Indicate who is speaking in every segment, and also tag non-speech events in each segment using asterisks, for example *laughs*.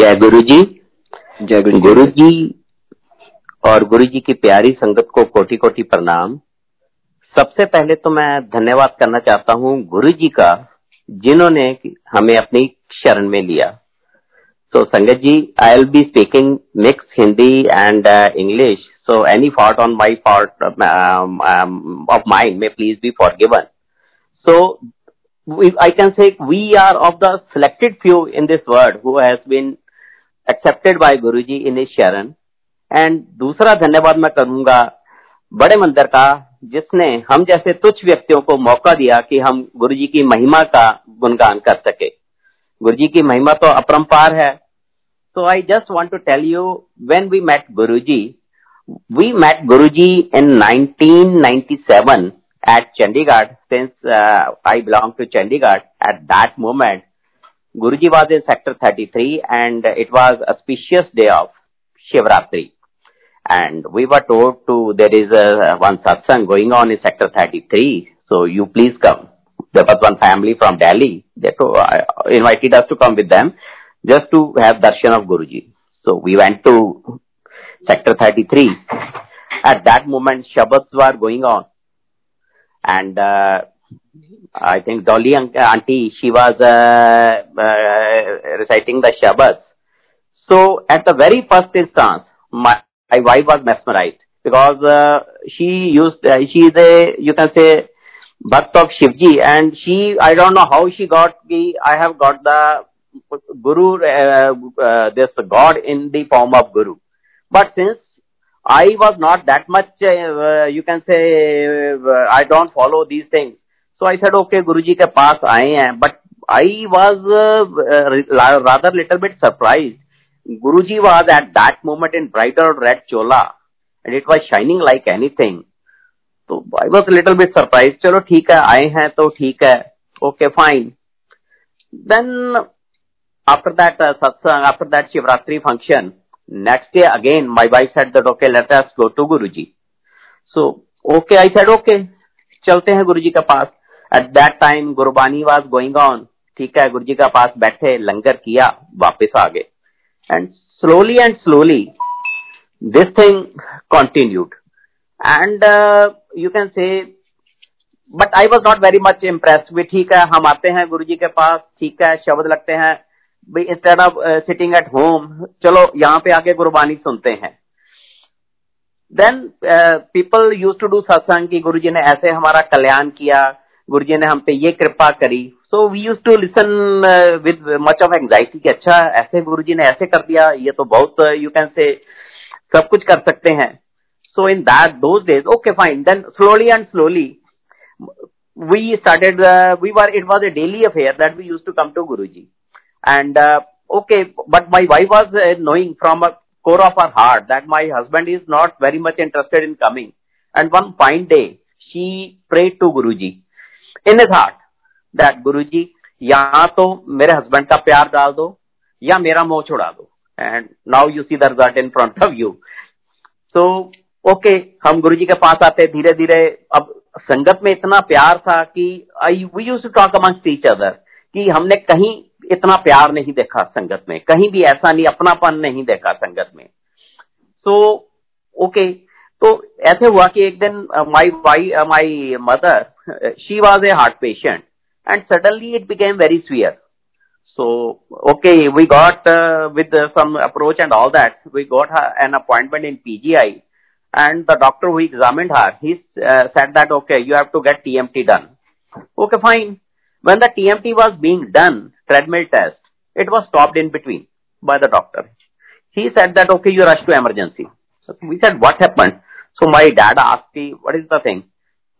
Speaker 1: जय गुरु जी
Speaker 2: जय गुरु
Speaker 1: जी और गुरु जी की प्यारी संगत को कोटि कोटि प्रणाम। सबसे पहले तो मैं धन्यवाद करना चाहता हूँ गुरु जी का जिन्होंने हमें अपनी शरण में लिया। So so, sangat ji I will be speaking mix Hindi and English so any fault on my fault of mind में please be forgiven so I can say we are of the selected few in this world who accepted by Guru ji in शरण and दूसरा धन्यवाद मैं करूँगा बड़े मंदिर का, जिसने हम जैसे तुच्छ व्यक्तियों को मौका दिया कि हम गुरु जी की महिमा का गुणगान कर सके। गुरु जी की महिमा तो अपरम्पार है। तो I just want to tell you when we met Guru ji we met Guru ji in nineteen eight Chandigarh I belong to Chandigarh at that moment Guruji was in sector 33 and it was a auspicious day of Shivratri. And we were told to, there is a, one satsang going on in sector 33, so you please come. There was one family from Delhi, they uh, invited us to come with them just to have darshan of Guruji. So we went to sector 33. At that moment, Shabads were going on. And uh, I think Dolly auntie, she was uh, uh, reciting the Shabads. So at the very first instance, my, my wife was mesmerized because uh, she used, uh, she is a, you can say, Bhakt of Shivji and she, I don't know how she got the, I have got the Guru, uh, uh, this God in the form of Guru. But since I was not that much, uh, you can say, uh, I don't follow these things. So I said okay Guru के पास आए हैं. But I was rather little bit surprise Guru ji was at that moment in brighter red chola and it was shining like anything तो I was little bit surprise चलो ठीक है, आए हैं तो ठीक है. Okay fine then after that satsang after that Shivratri function next day again my wife said that okay let S go to Guru so okay I said okay चलते हैं गुरु जी के पास. At that time Gurbani was going on. ठीक है गुरुजी के पास बैठे लंगर किया वापस आ गए। Slowly and slowly this thing continued. And uh, you can say but I was not very much impressed. भी ठीक है हम आते हैं गुरुजी के पास ठीक है शब्द लगते हैं। Instead of sitting at home चलो यहाँ पे आके गुरबानी सुनते हैं। Then people use to do satsang Guru ji ने ऐसे हमारा कल्याण किया गुरु जी ने हम पे ये कृपा करी। So we use to listen with much of anxiety कि अच्छा ऐसे गुरु जी ने ऐसे कर दिया, ये तो बहुत यू कैन से सब कुछ कर सकते हैं। So in that those fine then slowly and slowly we started we were it was a daily affair that we use to come to Guru ji and okay but my wife was knowing from a core of our heart that my husband is not very much interested in coming and one fine day she pray to Guru ji in his heart that Guruji, या तो मेरे husband का प्यार डाल दो या मेरा मोह छुड़ा दो. And now you see the result in front of you so okay हम गुरुजी के पास आते धीरे धीरे अब संगत में इतना प्यार था कि I we use to talk amongst each other कि हमने कहीं इतना प्यार नहीं देखा संगत में कहीं भी ऐसा नहीं अपनापन नहीं देखा संगत में। सो so, ओके okay, तो ऐसे हुआ कि एक दिन my why my mother Uh, she was a heart patient and suddenly it became very severe. So, okay, we got uh, with uh, some approach and all that, we got her an appointment in PGI and the doctor who examined her, he uh, said that, okay, you have to get TMT done. Okay, fine. When the TMT was being done, treadmill test, it was stopped in between by the doctor. He said that, okay, you rush to emergency. So we said, what happened? So my dad asked me, what is the thing?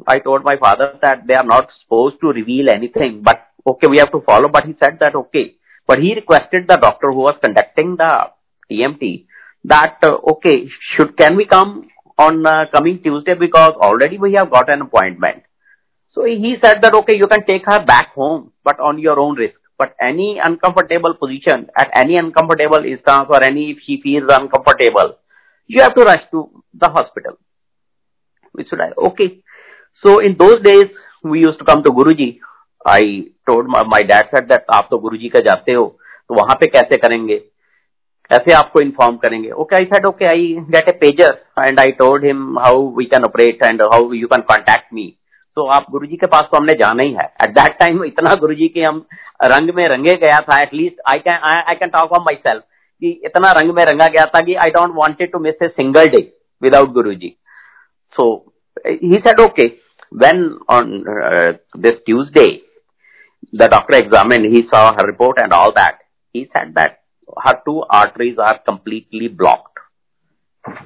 Speaker 1: I told my father that they are not supposed to reveal anything, but okay, we have to follow. But he said that, okay. But he requested the doctor who was conducting the TMT that, uh, okay, should, can we come on uh, coming Tuesday because already we have got an appointment. So he said that, okay, you can take her back home, but on your own risk. But any uncomfortable position, at any uncomfortable instance or any if she feels uncomfortable, you have to rush to the hospital. Which should I? Okay. So in those days, we used to come to Guruji. I told my, my dad said that आप तो गुरुजी का जाते हो तो वहाँ पे कैसे करेंगे? ऐसे आपको इन्फॉर्म करेंगे? Okay I said okay I get a pager and I told him how we can operate and how you can contact me तो आप गुरुजी के पास तो हमने जाना ही है। एट दैट टाइम इतना गुरुजी के हम रंग में रंगे गया था at least I can I can talk of myself कि इतना रंग में रंगा गया था कि I don't wanted to miss a single day without Guruji so he said okay When on uh, this Tuesday, the doctor examined, he saw her report and all that. He said that her two arteries are completely blocked.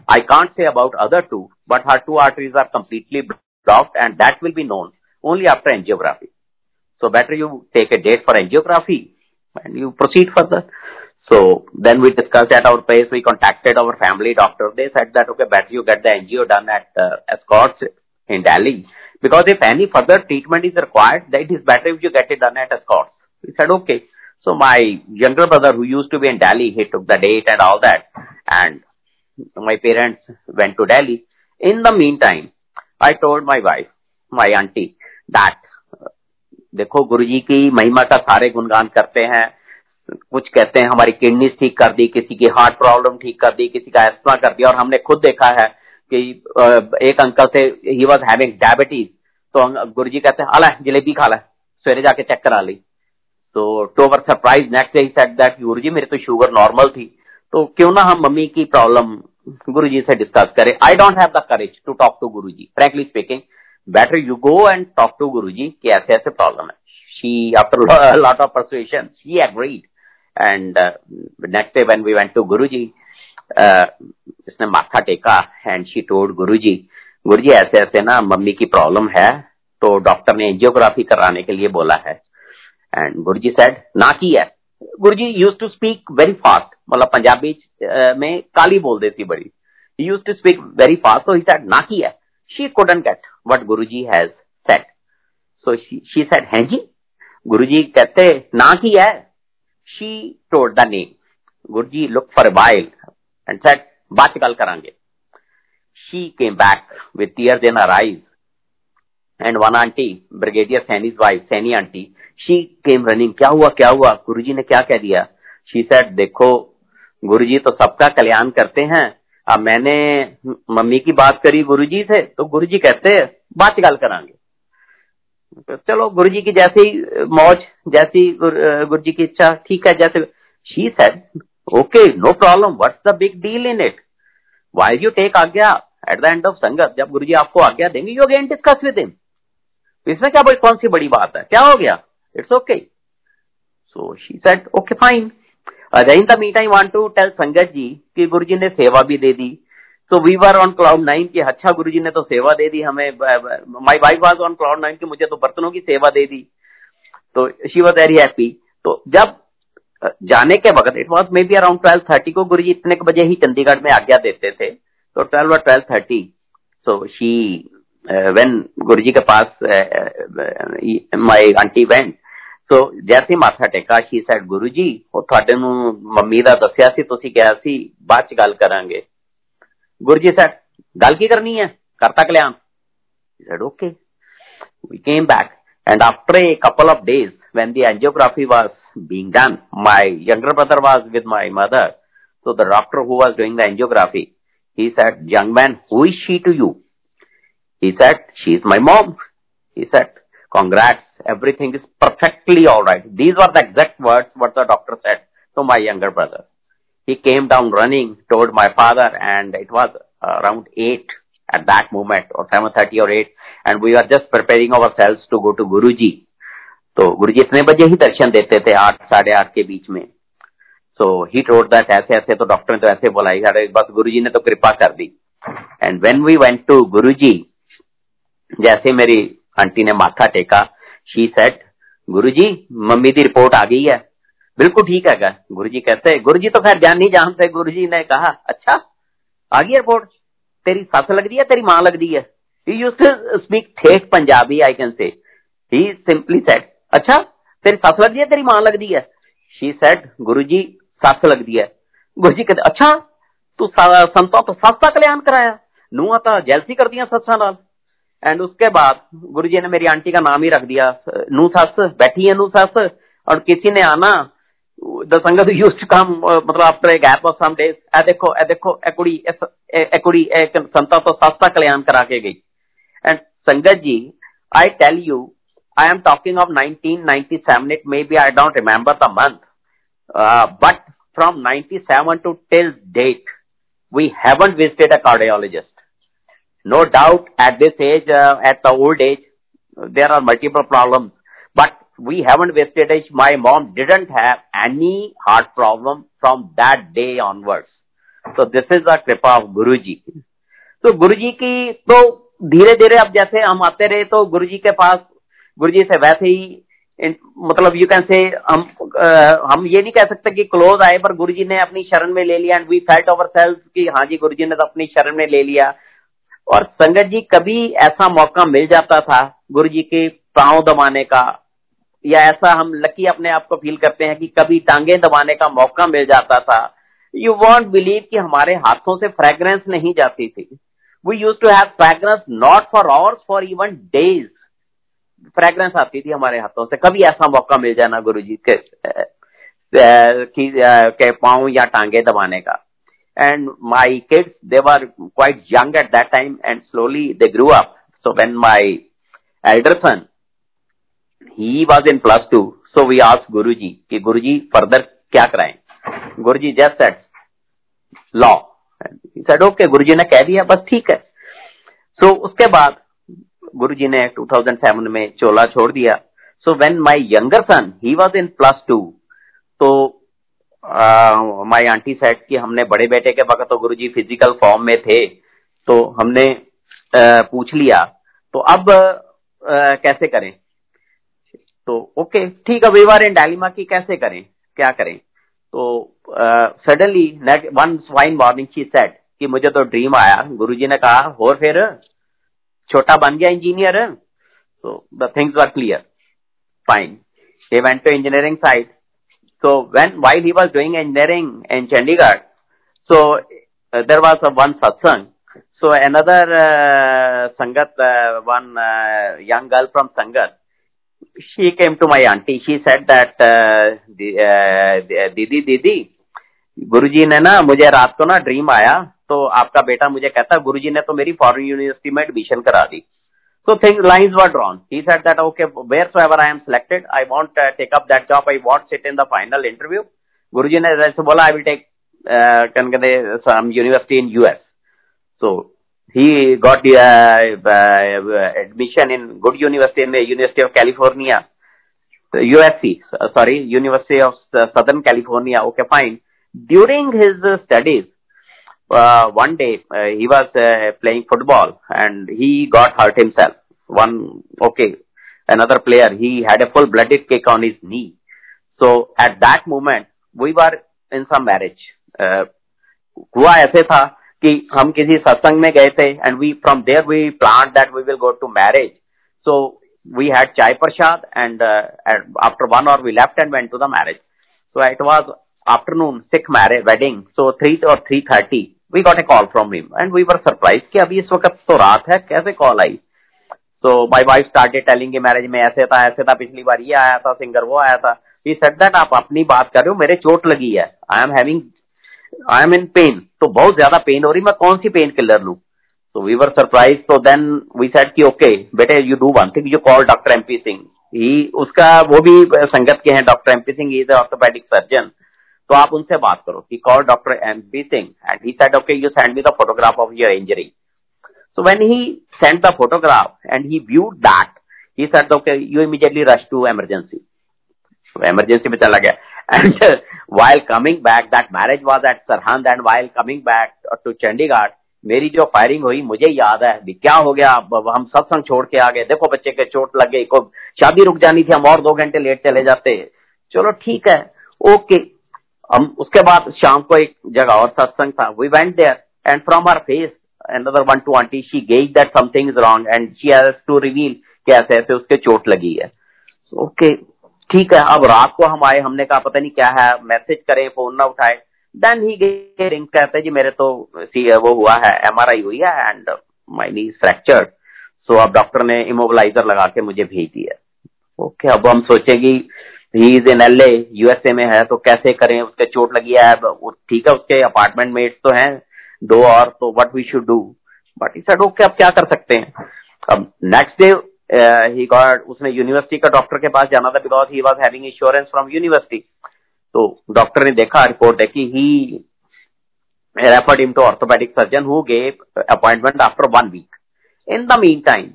Speaker 1: I can't say about other two, but her two arteries are completely blocked and that will be known only after angiography. So better you take a date for angiography and you proceed further. So then we discussed at our place, we contacted our family doctor. They said that, okay, better you get the NGO done at uh, Escorts in Delhi. Because if any further treatment is required, then it is better if you get it done at Escorts. We said, okay. So my younger brother who used to be in Delhi, he took the date and all that. And my parents went to Delhi. In the meantime, I told my wife, my auntie, that देखो गुरुजी की महिमा का सारे गुणगान करते हैं कुछ कहते हैं हमारी किडनी ठीक कर दी किसी की हार्ट प्रॉब्लम ठीक कर दी किसी का एस्मा कर दिया और हमने खुद देखा है कि एक अंकल से ही वॉज़ हैविंग डायबिटीज़ तो गुरु जी कहते हैं अला जलेबी खा ला. सवेरे जाके चेक करा ली। तो to our surprise next day said that Guru ji मेरी तो शुगर नॉर्मल थी. तो क्यों ना हम मम्मी की प्रॉब्लम गुरु जी से डिस्कस करें। I don't have the courage to talk to Guru ji frankly speaking better you go and talk to Guru ji कि ऐसे ऐसे प्रॉब्लम है। She after lot of persuasion she agreed and next day when we went to Guru ji इसने माथा टेका and she told गुरु जी गुरु जी ऐसे ऐसे ना मम्मी की प्रॉब्लम है तो डॉक्टर ने एंजियोग्राफी कराने के लिए बोला है. एंड गुरु जी सेड ना की है. Guru ji use to speak very fast मतलब पंजाबी में काली बोल देती बड़ी। Use to speak very fast so he said na ki hai she couldn't get what guruji has said. So she, she said हैं जी? गुरुजी कहते ना की है. She told the name. Guruji look for a while and said कल करांगे she came back with tears in her eyes. And one auntie, brigadier Sani's wife, Sani auntie, she came running. क्या हुआ? क्या हुआ? गुरुजी ने क्या कह दिया? She said, देखो, गुरुजी तो सबका कल्याण करते हैं। अब मैंने मम्मी की बात करी गुरुजी से तो गुरुजी कहते बात गल करांगे चलो, गुरुजी की जैसी मौज, जैसी गुरुजी की इच्छा, ठीक है, जैसे she said okay no problem what's the big deal in it why you take आज्ञा at the end of sangat जब गुरुजी आपको आज्ञा देंगे you again discuss with him इसमें क्या बड़ी, कौन सी बड़ी बात है? क्या हो गया? It's okay so she said okay fine in the meet I want to tell sangat ji कि गुरु जी ने सेवा भी दे दी. तो we were on cloud nine की अच्छा गुरु जी ने तो सेवा दे दी हमें. My wife was on cloud nine की मुझे तो बर्तनों की सेवा दे दी. तो शी वॉज़ वेरी हैप्पी तो जब जाने के वक्त it was maybe around twelve thirty को गुरु जी इतने बजे ही चंडीगढ़ में आज्ञा देते थे तो ट्वेल्व और twelve thirty so she when Guru ji के पास माई आंटी वेंट ਸੋ ਜੈਸੇ ਮਾਥਾ ਟੇਕਾ ਸ਼ੀ ਸੈਡ ਗੁਰੂ ਜੀ ਉਹ ਤੁਹਾਡੇ ਨੂੰ ਮੰਮੀ ਦਾ ਦੱਸਿਆ ਸੀ ਤੁਸੀਂ ਕਿਹਾ ਸੀ ਬਾਅਦ ਚ ਗੱਲ ਕਰਾਂਗੇ ਗੁਰੂ ਜੀ ਸੈਡ ਗੱਲ ਕੀ ਕਰਨੀ ਹੈ ਕਰਤਾ ਕਲਿਆਣ he said okay we came back and after a couple of days when the angiography was being done my younger brother was with my mother so the doctor who was doing the angiography he said young man who is she to you he said she is my mom he said congrats everything is perfectly all right. These were the exact words what the doctor said to my younger brother. He came down running, told my father, and it was around 8 at that moment, or 7.30 or 8, and we were just preparing ourselves to go to Guruji. तो गुरु जी इतने बजे ही दर्शन देते थे, आठ, साढ़े आठ के बीच में। सो ही टोल्ड दैट ऐसे ऐसे तो डॉक्टर ने तो ऐसे बोला बस गुरुजी ने तो कृपा कर दी। And when we went to Guruji जैसे मेरी आंटी ने माथा टेका she said Guru ji, mummy की रिपोर्ट आ गई है। बिल्कुल ठीक है, गुरु जी कहते, गुरु जी तो खैर जान नहीं जानते गुरु जी ने कहा अच्छा आ गई रिपोर्ट तेरी सस लगती है, तेरी माँ लगती है? ही यूज़ टू स्पीक ठेठ पंजाबी आई कैन से ही सिंपली सेट अच्छा तेरी सस लगती है तेरी माँ लगती है? शी सेट गुरु जी सस लगती है। गुरु जी कहते अच्छा तू संतों तो सस का कल्याण कराया। नूह तो जैलसी कर दिया सत्सा नाल। एंड उसके बाद गुरु जी ने मेरी आंटी का नाम ही रख दिया नू सस बैठी है नू सस और किसी ने आना Sangat used to come, uh, मतलब after a gap of some days, ए देखो ए देखो ए कुड़ी ए कुड़ी एक संता तो सस्ता कल्याण करा के गई। And sangat ji I tell you I am talking of 1997 it maybe I don't remember the month uh, but from 97 to till date we haven't visited a cardiologist no doubt at this age uh, at the old age there are multiple problems but we haven't wasted it. My mom didn't have any heart problem from that day onwards. So this is the kripa of Guru Ji. तो गुरु जी की तो धीरे धीरे अब जैसे हम आते रहे तो गुरु जी के पास गुरु जी से वैसे ही मतलब यू कैन से हम आ, हम ये नहीं कह सकते कि क्लोज आए पर गुरु जी ने अपनी शरण में ले लिया and we felt over self कि हाँ जी गुरु जी ने तो अपनी शरण में ले लिया। और संगत जी कभी ऐसा मौका मिल जाता था गुरु जी के पाँव दबाने का या ऐसा हम लकी अपने आप को फील करते हैं कि कभी टांगे दबाने का मौका मिल जाता था। यू वॉन्ट बिलीव कि हमारे हाथों से फ्रेग्रेंस नहीं जाती थी। We use to have fragrance not for hours for even days fragrance आती थी हमारे हाथों से। कभी ऐसा मौका मिल जाना गुरु जी के के पाँव या टांगे दबाने का। And my kids they were quite young at that time and slowly they grew up so when my elder son he was in plus two. So we asked Guruji कि गुरुजी फर्दर क्या कराएँ? Guruji just said law said okay Guru ji ने कह दिया बस ठीक है. सो so, उसके बाद गुरुजी ने 2007 में चोला छोड़ दिया। So when my younger son he was in plus two तो माय आंटी सेड कि हमने बड़े बेटे के वक्त तो गुरुजी फ़िज़िकल फॉर्म में थे तो हमने आ, पूछ लिया। तो अब आ, कैसे करें? तो ओके ठीक है वीवर इन डायलिमा की कैसे करें? क्या करें? तो suddenly one fine morning she said कि मुझे तो ड्रीम आया। गुरुजी ने कहा और फिर? छोटा बन गया इंजीनियर तो the things were clear fine he went to engineering side so when while he was doing engineering in chandigarh so uh, there was a one satsang so another uh, sangat uh, one uh, young girl from sangat she came to my auntie. She said that, uh, दीदी दीदी गुरुजी ने ना मुझे रात को ना dream आया तो आपका बेटा मुझे कहता है गुरु ने तो मेरी फॉरन यूनिवर्सिटी में एडमिशन करा दी. So thing line were drawn he said that okay where so ever I am selected I want take up that job I want sit in the final interview Guru ji ने जैसे बोला I will take university in US so he got admission in good university in University of California USC sorry University of Southern California okay fine during his studies uh, one day uh, he was uh, playing football and he got hurt himself. One, okay, another player, he had a full blooded kick on his knee. So at that moment, we were in some marriage. हुआ ऐसे था कि हम किसी सत्संग में गए थे and we from there we plan that we will go to marriage so we had chai prasad and uh, after one hour we left and went to the marriage so it was afternoon sikh marriage wedding so 3 or 3:30 we got a call from him and we were surprised कि अभी इस वक्त तो रात है, कैसे call आई? So my wife telling कि मैरिज में ऐसे था ऐसे था, पिछली बार ये आया था सिंगर वो आया था। He said that आप अपनी बात कर रहे हो, मेरे चोट लगी है। I am having I am in pain तो बहुत ज़्यादा पेन हो रही, मैं कौन सी पेन किलर लू? तो वी वर सरप्राइज़ तो देन वी सेड कि ओके बेटे you do one thing you call doctor MP Singh he उसका वो भी संगत के हैं doctor MP Singh is orthopaedic surgeon तो आप उनसे बात करो कि call doctor M B Singh and he said okay you send me the photograph of your injury so when he send the photograph and he view that he said okay you immediately rush to emergency emergency में चला गया। And while coming back that marriage was at Sirhind and while coming back to Chandigarh मेरी जो firing हुई, मुझे याद है भी क्या हो गया? हम सत्संग छोड़ के आ गए। देखो बच्चे के चोट लग गई शादी रुक जानी थी, हम और दो घंटे लेट चले जाते। चलो ठीक है ओके हम उसके बाद शाम को एक जगह और सत्संग था। We went there and from her face another one to auntie, she gauged that something is wrong and she has to reveal कि ऐसे उसके चोट लगी है। ओके ठीक है, अब रात को हम आए, हमने कहा, पता नहीं क्या है मैसेज करें फ़ोन ना उठाए. देन ही रिंग कहते जी, मेरे तो सी, वो हुआ है एमआरआई हुई है एंड माई नी फ्रैक्चर्ड सो अब डॉक्टर ने इमोबलाइजर लगा के मुझे भेज दिया। ओके अब हम सोचे कि he is in L A USA में है तो कैसे करें? उसके चोट लगी है ठीक है, उसके अपार्टमेंट मेट्स तो हैं, दो और तो what we should do but is okay अब क्या कर सकते हैं? अब नेक्स्ट डे ही गॉट उसने यूनिवर्सिटी का डॉक्टर के पास जाना था because he was having insurance from university तो डॉक्टर ने देखा रिपोर्ट देखी he referred him to orthopaedic surgeon who gave appointment after one week in the meantime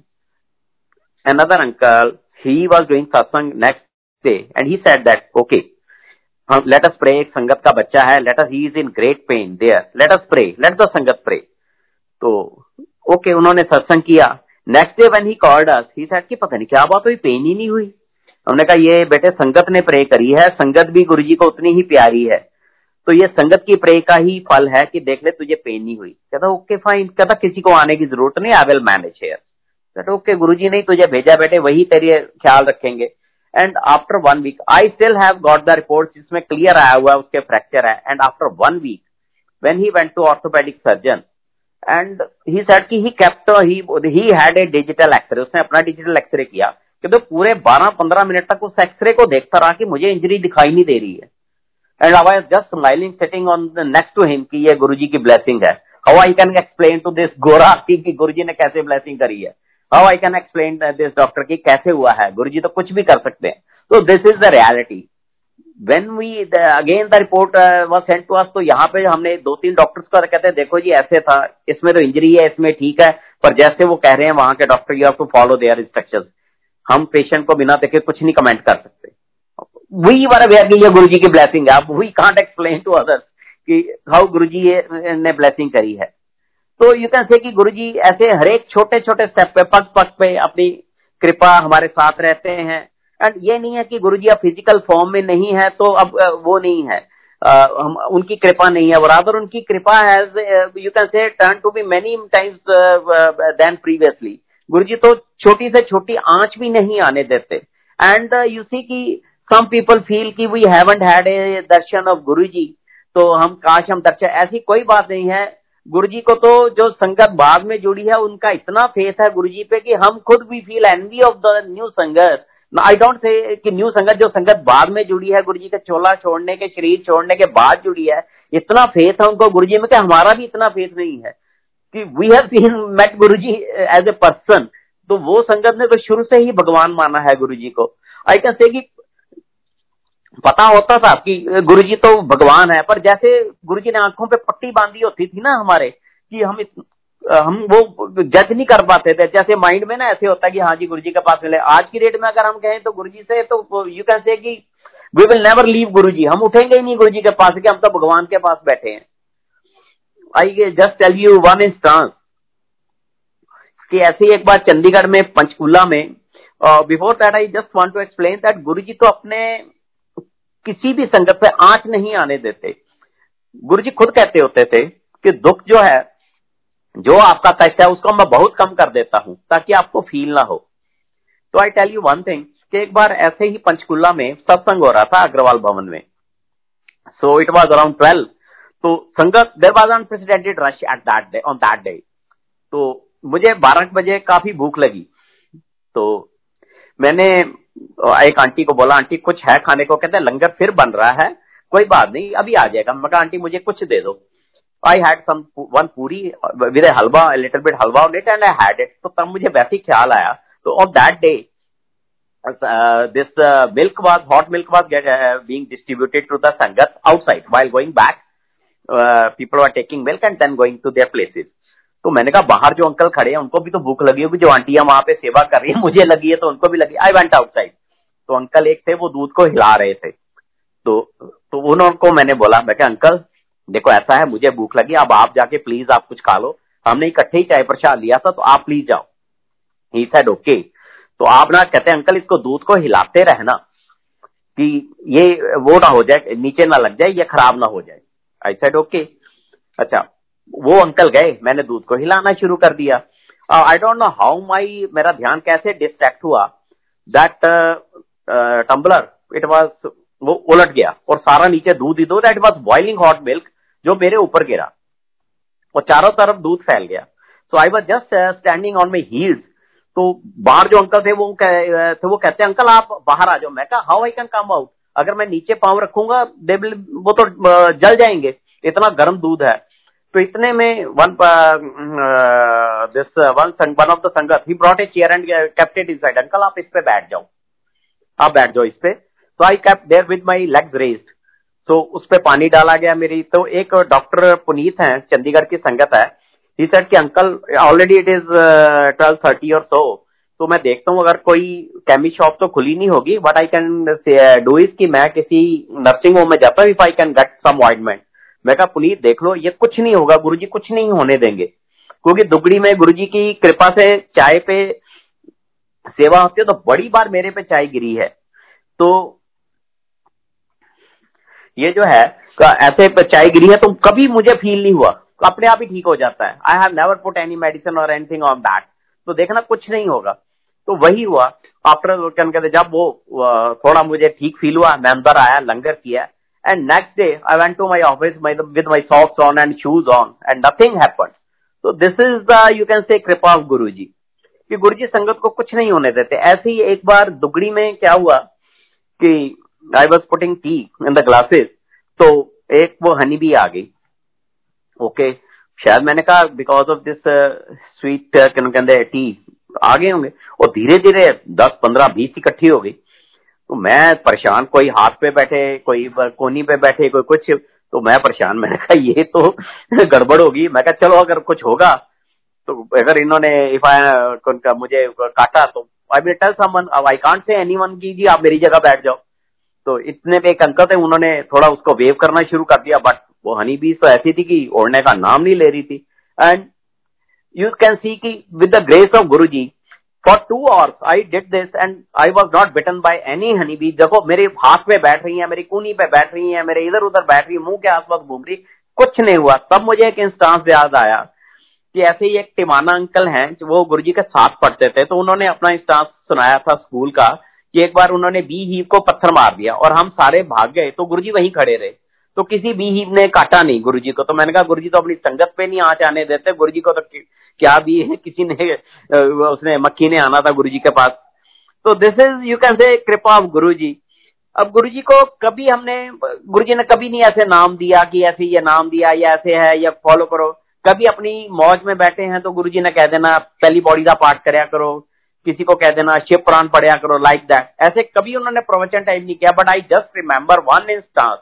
Speaker 1: another uncle, he was doing satsang next day and he said that okay let us एक संगत का बच्चा है let us he is in great pain there let us pray let the sangat pray. तो okay okay, उन्होंने सत्संग किया। Next day when he called us he said कि पता नहीं क्या बात हुई पेन ही नहीं हुई। हमने कहा ये बेटे संगत ने प्रे करी है संगत भी गुरुजी को उतनी ही प्यारी है। तो ये संगत की प्रे का ही फल है कि देख ले तुझे पेन नहीं हुई। कहता ओके फाइन कहता किसी को आने की ज़रूरत नहीं आई विल मैनेज हेयर कहता ओके गुरुजी ने तुझे भेजा बेटे वही तेरे ख्याल रखेंगे। And after one week I still have got the report जिसमें क्लियर आया हुआ है, उसके फ्रैक्चर है। And after one week when he went to orthopaedic surgeon and he said कि he kept he had a digital X-ray उसने अपना digital x ray किया। कि तो पूरे 12-15 मिनट तक उस एक्सरे को देखता रहा कि मुझे इंजरी दिखाई नहीं दे रही है। And I just smiling sitting on the next to him कि ये गुरुजी की ब्लेसिंग है। How I can explain to this गोरा कि गुरुजी ने कैसे ब्लेसिंग करी है? How I can explain this doctor की कैसे हुआ है? गुरु जी तो कुछ भी कर सकते हैं। तो this is the reality when we again the report was sent to us तो यहाँ पे हमने दो तीन डॉक्टर्स को कहते हैं, देखो जी, ऐसे था। इसमें तो इंजरी है, इसमें ठीक है, पर जैसे वो कह रहे हैं, वहाँ के doctor you have to follow their instruction हम पेशेंट को बिना देखे कुछ नहीं कमेंट कर सकते। वही वर अवेयर कि गुरु जी की ब्लैसिंग है। अब we can't explain to others कि हाउ गुरु जी ने ब्लेसिंग करी है। तो यू कैन से कि गुरु जी ऐसे हरेक छोटे छोटे स्टेप पे पग पग पे अपनी कृपा हमारे साथ रहते हैं। एंड ये नहीं है कि गुरु जी अब फ़िज़िकल फॉर्म में नहीं है तो अब वो नहीं है। हम, उनकी कृपा नहीं है बराबर उनकी कृपा has you can say turn to be many times then previously Guru ji तो छोटी से छोटी आँच भी नहीं आने देते। एंड यू सी की सम पीपल फील कि we haven't had a darshan of Guru ji तो हम, काश हम दर्शन, ऐसी कोई बात नहीं है गुरु जी को तो जो संगत बाद में जुड़ी है, उनका इतना फेथ है गुरु जी पे कि हम खुद भी feel envy of the new sangat. I don't से कि न्यू संगत जो संगत बाद में जुड़ी है गुरु जी के चोला छोड़ने के, शरीर छोड़ने के बाद जुड़ी है, इतना फेथ है उनको गुरु जी में कि हमारा भी इतना फेथ नहीं है. कि we have seen met Guru ji as a person तो वो संगत ने तो शुरू से ही भगवान माना है गुरु जी को. आई कैन से कि पता होता था कि गुरु जी तो भगवान है। पर जैसे गुरु जी ने आँखों पे पट्टी बांधी होती थी ना हमारे कि हम इत, हम वो जज नहीं कर पाते थे। जैसे माइंड में ना ऐसे होता है कि हाँ जी गुरु जी के पास मिले। आज की डेट में अगर हम कहें तो गुरु जी से तो यू कैन से कि वी विल नेवर लीव गुरु जी हम उठेंगे ही नहीं गुरु जी के पास कि हम तो भगवान के पास बैठे हैं। I just tell you one instance कि ऐसे एक बार चंडीगढ़ में पंचकूला में before that I just want to explain that Guru ji तो अपने किसी भी संगत पे आँच नहीं आने देते। गुरु जी खुद कहते होते थे कि दुख जो है, जो आपका कष्ट है, उसको मैं बहुत कम कर देता हूँ, ताकि आपको फील ना हो। तो I tell you one thing कि एक बार ऐसे ही पंचकुला में सत्संग हो रहा था अग्रवाल भवन में। So it was around twelve तो sangat there was unprecedented rush at that day on that day तो मुझे बारह बजे काफ़ी भूख लगी। तो मैंने एक आंटी को बोला, आंटी, कुछ है खाने को? कहते हैं, लंगर फिर बन रहा है, कोई बात नहीं, अभी आ जाएगा। मैं कहा, आंटी, मुझे कुछ दे दो। I had some one puri with halwa little bit halwa on it and I had it तो तब मुझे वैसे ही ख्याल आया। तो on that day this milk was hot milk was being distributed to the sangat outside while going back people are taking milk and then going to their places तो मैंने कहा, बाहर जो अंकल खड़े हैं, उनको भी तो भूख लगी होगी, जो आंटियाँ वहाँ पे सेवा कर रही है, मुझे लगी है तो उनको भी लगी आई वेंट आउटसाइड तो अंकल एक थे, वो दूध को हिला रहे थे। तो तो उनको मैंने बोला, मैं अंकल, देखो, ऐसा है, मुझे भूख लगी अब आप जाके प्लीज़ आप कुछ खा लो। हमने इकट्ठे ही चाय प्रसाद लिया था तो आप प्लीज़ जाओ। ही सेड ओके तो आप ना कहते अंकल, इसको दूध को हिलाते रहना, कि ये, वो ना हो जाए, नीचे ना लग जाए, या खराब ना हो जाए। आई सेड ओके अच्छा वो अंकल गए, मैंने दूध को हिलाना शुरू कर दिया। I don't know how my मेरा ध्यान कैसे डिस्ट्रैक्ट हुआ। दैट टम्बलर इट वॉज़ वो उलट गया और सारा नीचे दूध ही दो that was boiling hot milk जो मेरे ऊपर गिरा। और चारों तरफ़ दूध फैल गया। So I was just standing on my heels तो बाहर जो अंकल थे, वो थे वो कहते, अंकल, आप बाहर आ जाओ। मैं कहा how I can come out अगर मैं नीचे पाँव रखूँगा दे वो तो जल जाएँगे। इतना गर्म दूध है। तो इतने में one this one one of the sangat he brought a chair and kept inside uncle आप इस पे बैठ जाओ। आप बैठ जाओ इस पे। तो I kept there with my legs raised तो उस पर पानी डाला गया मेरी। तो एक डॉक्टर पुनीत है, चंडीगढ़ की संगत है। ही सेड कि uncle already it is twelve thirty or so तो मैं देखता हूँ, अगर कोई केमी शॉप तो खुली नहीं होगी। But I can do is कि मैं किसी नर्सिंग होम में जाता हूँ if I can get some ointment मैं कहा, पुनीत, देख लो, ये कुछ नहीं होगा, गुरुजी कुछ नहीं होने देंगे। क्योंकि दुगड़ी में गुरुजी की कृपा से चाय पे सेवा होती है तो बड़ी बार मेरे पे चाय गिरी है। तो ये जो है ऐसे चाय गिरी है तो कभी मुझे फील नहीं हुआ। अपने आप ही ठीक हो जाता है। I have never put any medicine or anything on that तो देखना, कुछ नहीं होगा। तो वही हुआ। आफ्टर कहते जब वो थोड़ा मुझे ठीक फील हुआ, मैं अंदर आया, लंगर किया। And next day I went to my office with my socks on and shoes on and nothing happen तो this is the you can say kripa of गुरु जी कि गुरु जी संगत को कुछ नहीं होने देते। ऐसे ही एक बार दुगड़ी में क्या हुआ कि I was putting tea in the glasses तो एक वो हनी भी आ गई। ओके. शायद मैंने कहा बिकॉज़ ऑफ़ दिस स्वीट कहते टी आ गए होंगे। और धीरे धीरे दस पंद्रह बीस इकट्ठी हो गई। तो मैं परेशान, कोई हाथ पे बैठे, कोई कोनी पे बैठे, कोई कुछ तो मैं परेशान। मैंने कहा, ये तो *laughs* गड़बड़ होगी। मैं कहा, चलो, अगर कुछ होगा तो अगर इन्होंने इफ़ आई मुझे काटा तो I will tell someone I can't say anyone की, जी, आप मेरी जगह बैठ जाओ। तो इतने पे एक अंकल थे, उन्होंने थोड़ा उसको वेव करना शुरू कर दिया बट वो हनी बीज तो ऐसी थी कि ओढ़ने का नाम नहीं ले रही थी। एंड यू कैन सी की with the grace of Guru ji for two hours I did this and I was not bitten by any honey bee देखो, मेरे हाथ पे बैठ रही है, मेरी कूनी पे बैठ रही है, मेरे इधर उधर बैठ रही है, मुँह के आसपास घूम रही कुछ नहीं हुआ। तब मुझे एक इंस्टांस याद आया कि ऐसे ही एक टिमाना अंकल हैं, वो गुरु जी के साथ पढ़ते थे तो उन्होंने अपना इंस्टांस सुनाया था स्कूल का कि एक बार उन्होंने बी हीव को पत्थर मार दिया और हम सारे भाग गए तो गुरुजी वहीं खड़े रहे। तो किसी भी हीव ने काटा नहीं गुरुजी को। तो मैंने कहा, गुरुजी तो अपनी संगत पे नहीं आँच आने देते। गुरुजी को तो क्या भी है, किसी ने उसने मक्खी ने आना था गुरुजी के पास। तो this is you can say kripa of Guru जी अब गुरु जी को कभी हमने गुरु जी ने कभी नहीं ऐसे नाम दिया कि ऐसे ये नाम दिया, या ऐसे है, या फॉलो करो। कभी अपनी मौज में बैठे हैं तो गुरु जी ने कह देना, पहली बॉडी का पाठ कराया करो। किसी को कह देना, शिव पुराण पढ़िया करो लाइक दैट ऐसे कभी उन्होंने प्रवचन टाइम नहीं किया but I just remember one instance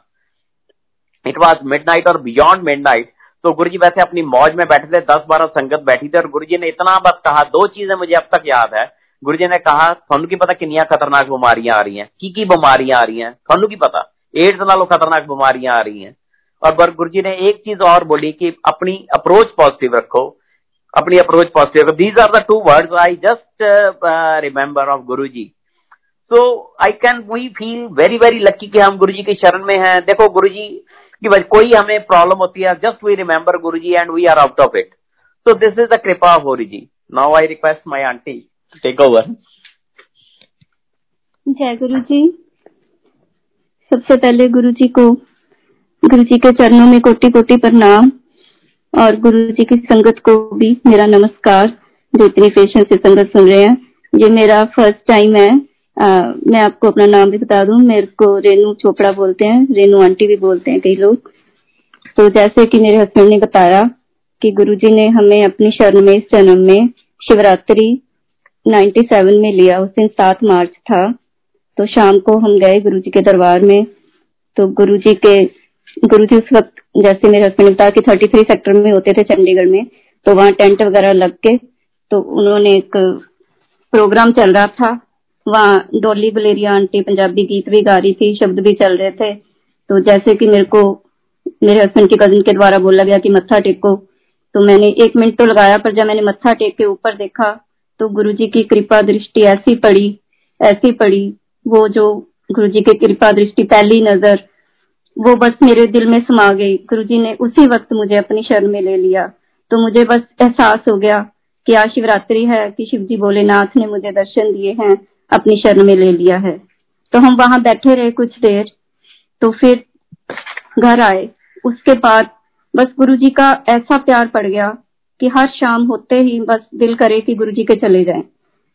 Speaker 1: it was midnight और बियॉन्ड मिड नाइट तो गुरु जी वैसे अपनी मौज में बैठे थे, दस बारह संगत बैठी थी और गुरु जी ने इतना बस कहा, दो चीज़ें मुझे अब तक याद है। गुरु जी ने कहा थानू की पता किनिया खतरनाक बीमारियाँ आ रही हैं? की की बीमारियाँ आ रही हैं? थानू की पता? एड्स नालों खतरनाक बीमारियाँ आ रही हैं। और गुरु जी ने एक चीज़ और बोली कि अपनी अप्रोच पॉजिटिव रखो। अपनी अप्रोच पॉजिटिव रखो। These are the two words I just remember of Guru ji so I can we feel very very lucky कि हम गुरु जी की शरण में हैं। देखो गुरु जी की वजह कोई हमें प्रॉब्लम होती है just we remember Guru ji and we are out of it so this is the kripa of Guru ji. Now I request my aunty take over
Speaker 2: Jai Guru ji सबसे पहले गुरु जी को गुरु जी के चरणों में कोटि कोटि प्रणाम और गुरु जी की संगत को भी मेरा नमस्कार। जो इतनी पेशेंस से संगत सुन रहे हैं, ये मेरा फ़र्स्ट टाइम है। आ, मैं आपको अपना नाम भी बता दूँ। मेरे को रेनू चोपड़ा बोलते हैं। रेनू आंटी भी बोलते हैं कई लोग। तो जैसे कि मेरे हस्बैंड ने बताया कि गुरुजी ने हमें अपनी शरण में इस जन्म में शिवरात्रि 97 में लिया। उस दिन सात मार्च था। तो शाम को हम गए गुरुजी के दरबार में। तो गुरुजी के गुरुजी उस वक्त जैसे मेरे हस्बैंड ने बताया कि थर्टी थ्री सेक्टर में होते थे चंडीगढ़ में। तो वहाँ टेंट वगैरह लग के तो उन्होंने एक प्रोग्राम चल रहा था। वहाँ डोली बलेरिया आंटी पंजाबी गीत भी गा रही थी, शब्द भी चल रहे थे। तो जैसे कि मेरे को, मेरे हस्बैंड के कजिन के द्वारा बोला गया कि मत्था टेको तो मैंने एक मिनट तो लगाया, पर जब मैंने मत्था टेक के ऊपर देखा तो गुरु जी की कृपा दृष्टि ऐसी पड़ी ऐसी पड़ी, वो जो गुरु जी की कृपा दृष्टि पहली नज़र, वो बस मेरे दिल में समा गई। गुरु जी ने उसी वक्त मुझे अपनी शरण में ले लिया। तो मुझे बस एहसास हो गया कि आज शिवरात्रि है, कि शिव जी भोलेनाथ ने मुझे दर्शन दिए हैं। अपनी शरण में ले लिया है। तो हम वहाँ बैठे रहे कुछ देर तो फिर घर आए। उसके बाद बस गुरु जी का ऐसा प्यार पड़ गया कि हर शाम होते ही बस दिल करे कि गुरु जी के चले जाए।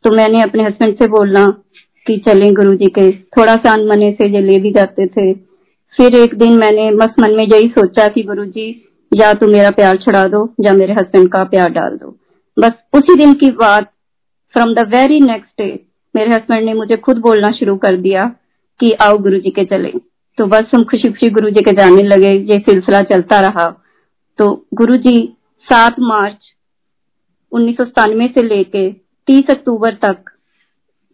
Speaker 2: तो मैंने अपने हस्बैंड से बोलना कि चले गुरु जी के। थोड़ा सा अनमने से ये ले भी जाते थे। फिर एक दिन मैंने बस मन में यही सोचा कि गुरु जी या तो मेरा प्यार छड़ा दो, या मेरे हस्बैंड का प्यार डाल दो। बस उसी दिन की बात from the very next day मेरे हस्बैंड ने मुझे खुद बोलना शुरू कर दिया कि आओ गुरु जी के चले। तो बस हम खुशी खुशी गुरु जी के जाने लगे, ये सिलसिला चलता रहा। तो गुरु जी सात मार्च उन्नीस सौ सतानवे से लेके तीस अक्टूबर तक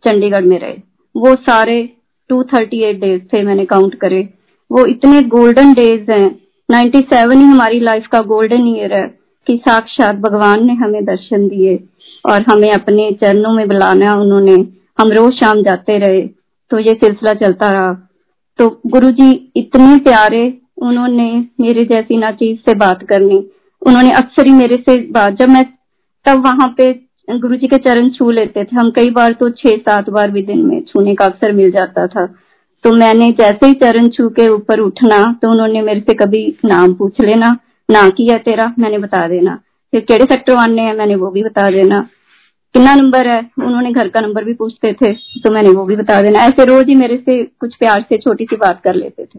Speaker 2: चंडीगढ़ में रहे। वो सारे टू थर्टी एट डेज़ थे मैंने काउंट करे। वो इतने गोल्डन डेज़ हैं। नाइन्टी सेवन ही हमारी लाइफ का गोल्डन ईयर है कि साक्षात भगवान ने हमें दर्शन दिए और हमें अपने चरणों में बुलाना उन्होंने हम रोज शाम जाते रहे तो ये सिलसिला चलता रहा। तो गुरु जी इतने प्यारे, उन्होंने मेरे जैसी ना चीज़ से बात करनी। उन्होंने अक्सर ही मेरे से बात, जब मैं तब वहाँ पे गुरु जी के चरण छू लेते थे। हम कई बार तो छह सात बार भी दिन में छूने का अवसर मिल जाता था। तो मैंने जैसे ही चरण छू के ऊपर उठना तो उन्होंने मेरे से कभी नाम पूछ लेना, ना किया तेरा, मैंने बता देना। फिर केड़े सेक्टर आने हैं मैंने वो भी बता देना। कितना नंबर है? उन्होंने घर का नंबर भी पूछते थे तो मैंने वो भी बता देना। ऐसे रोज ही मेरे से कुछ प्यार से छोटी सी बात कर लेते थे।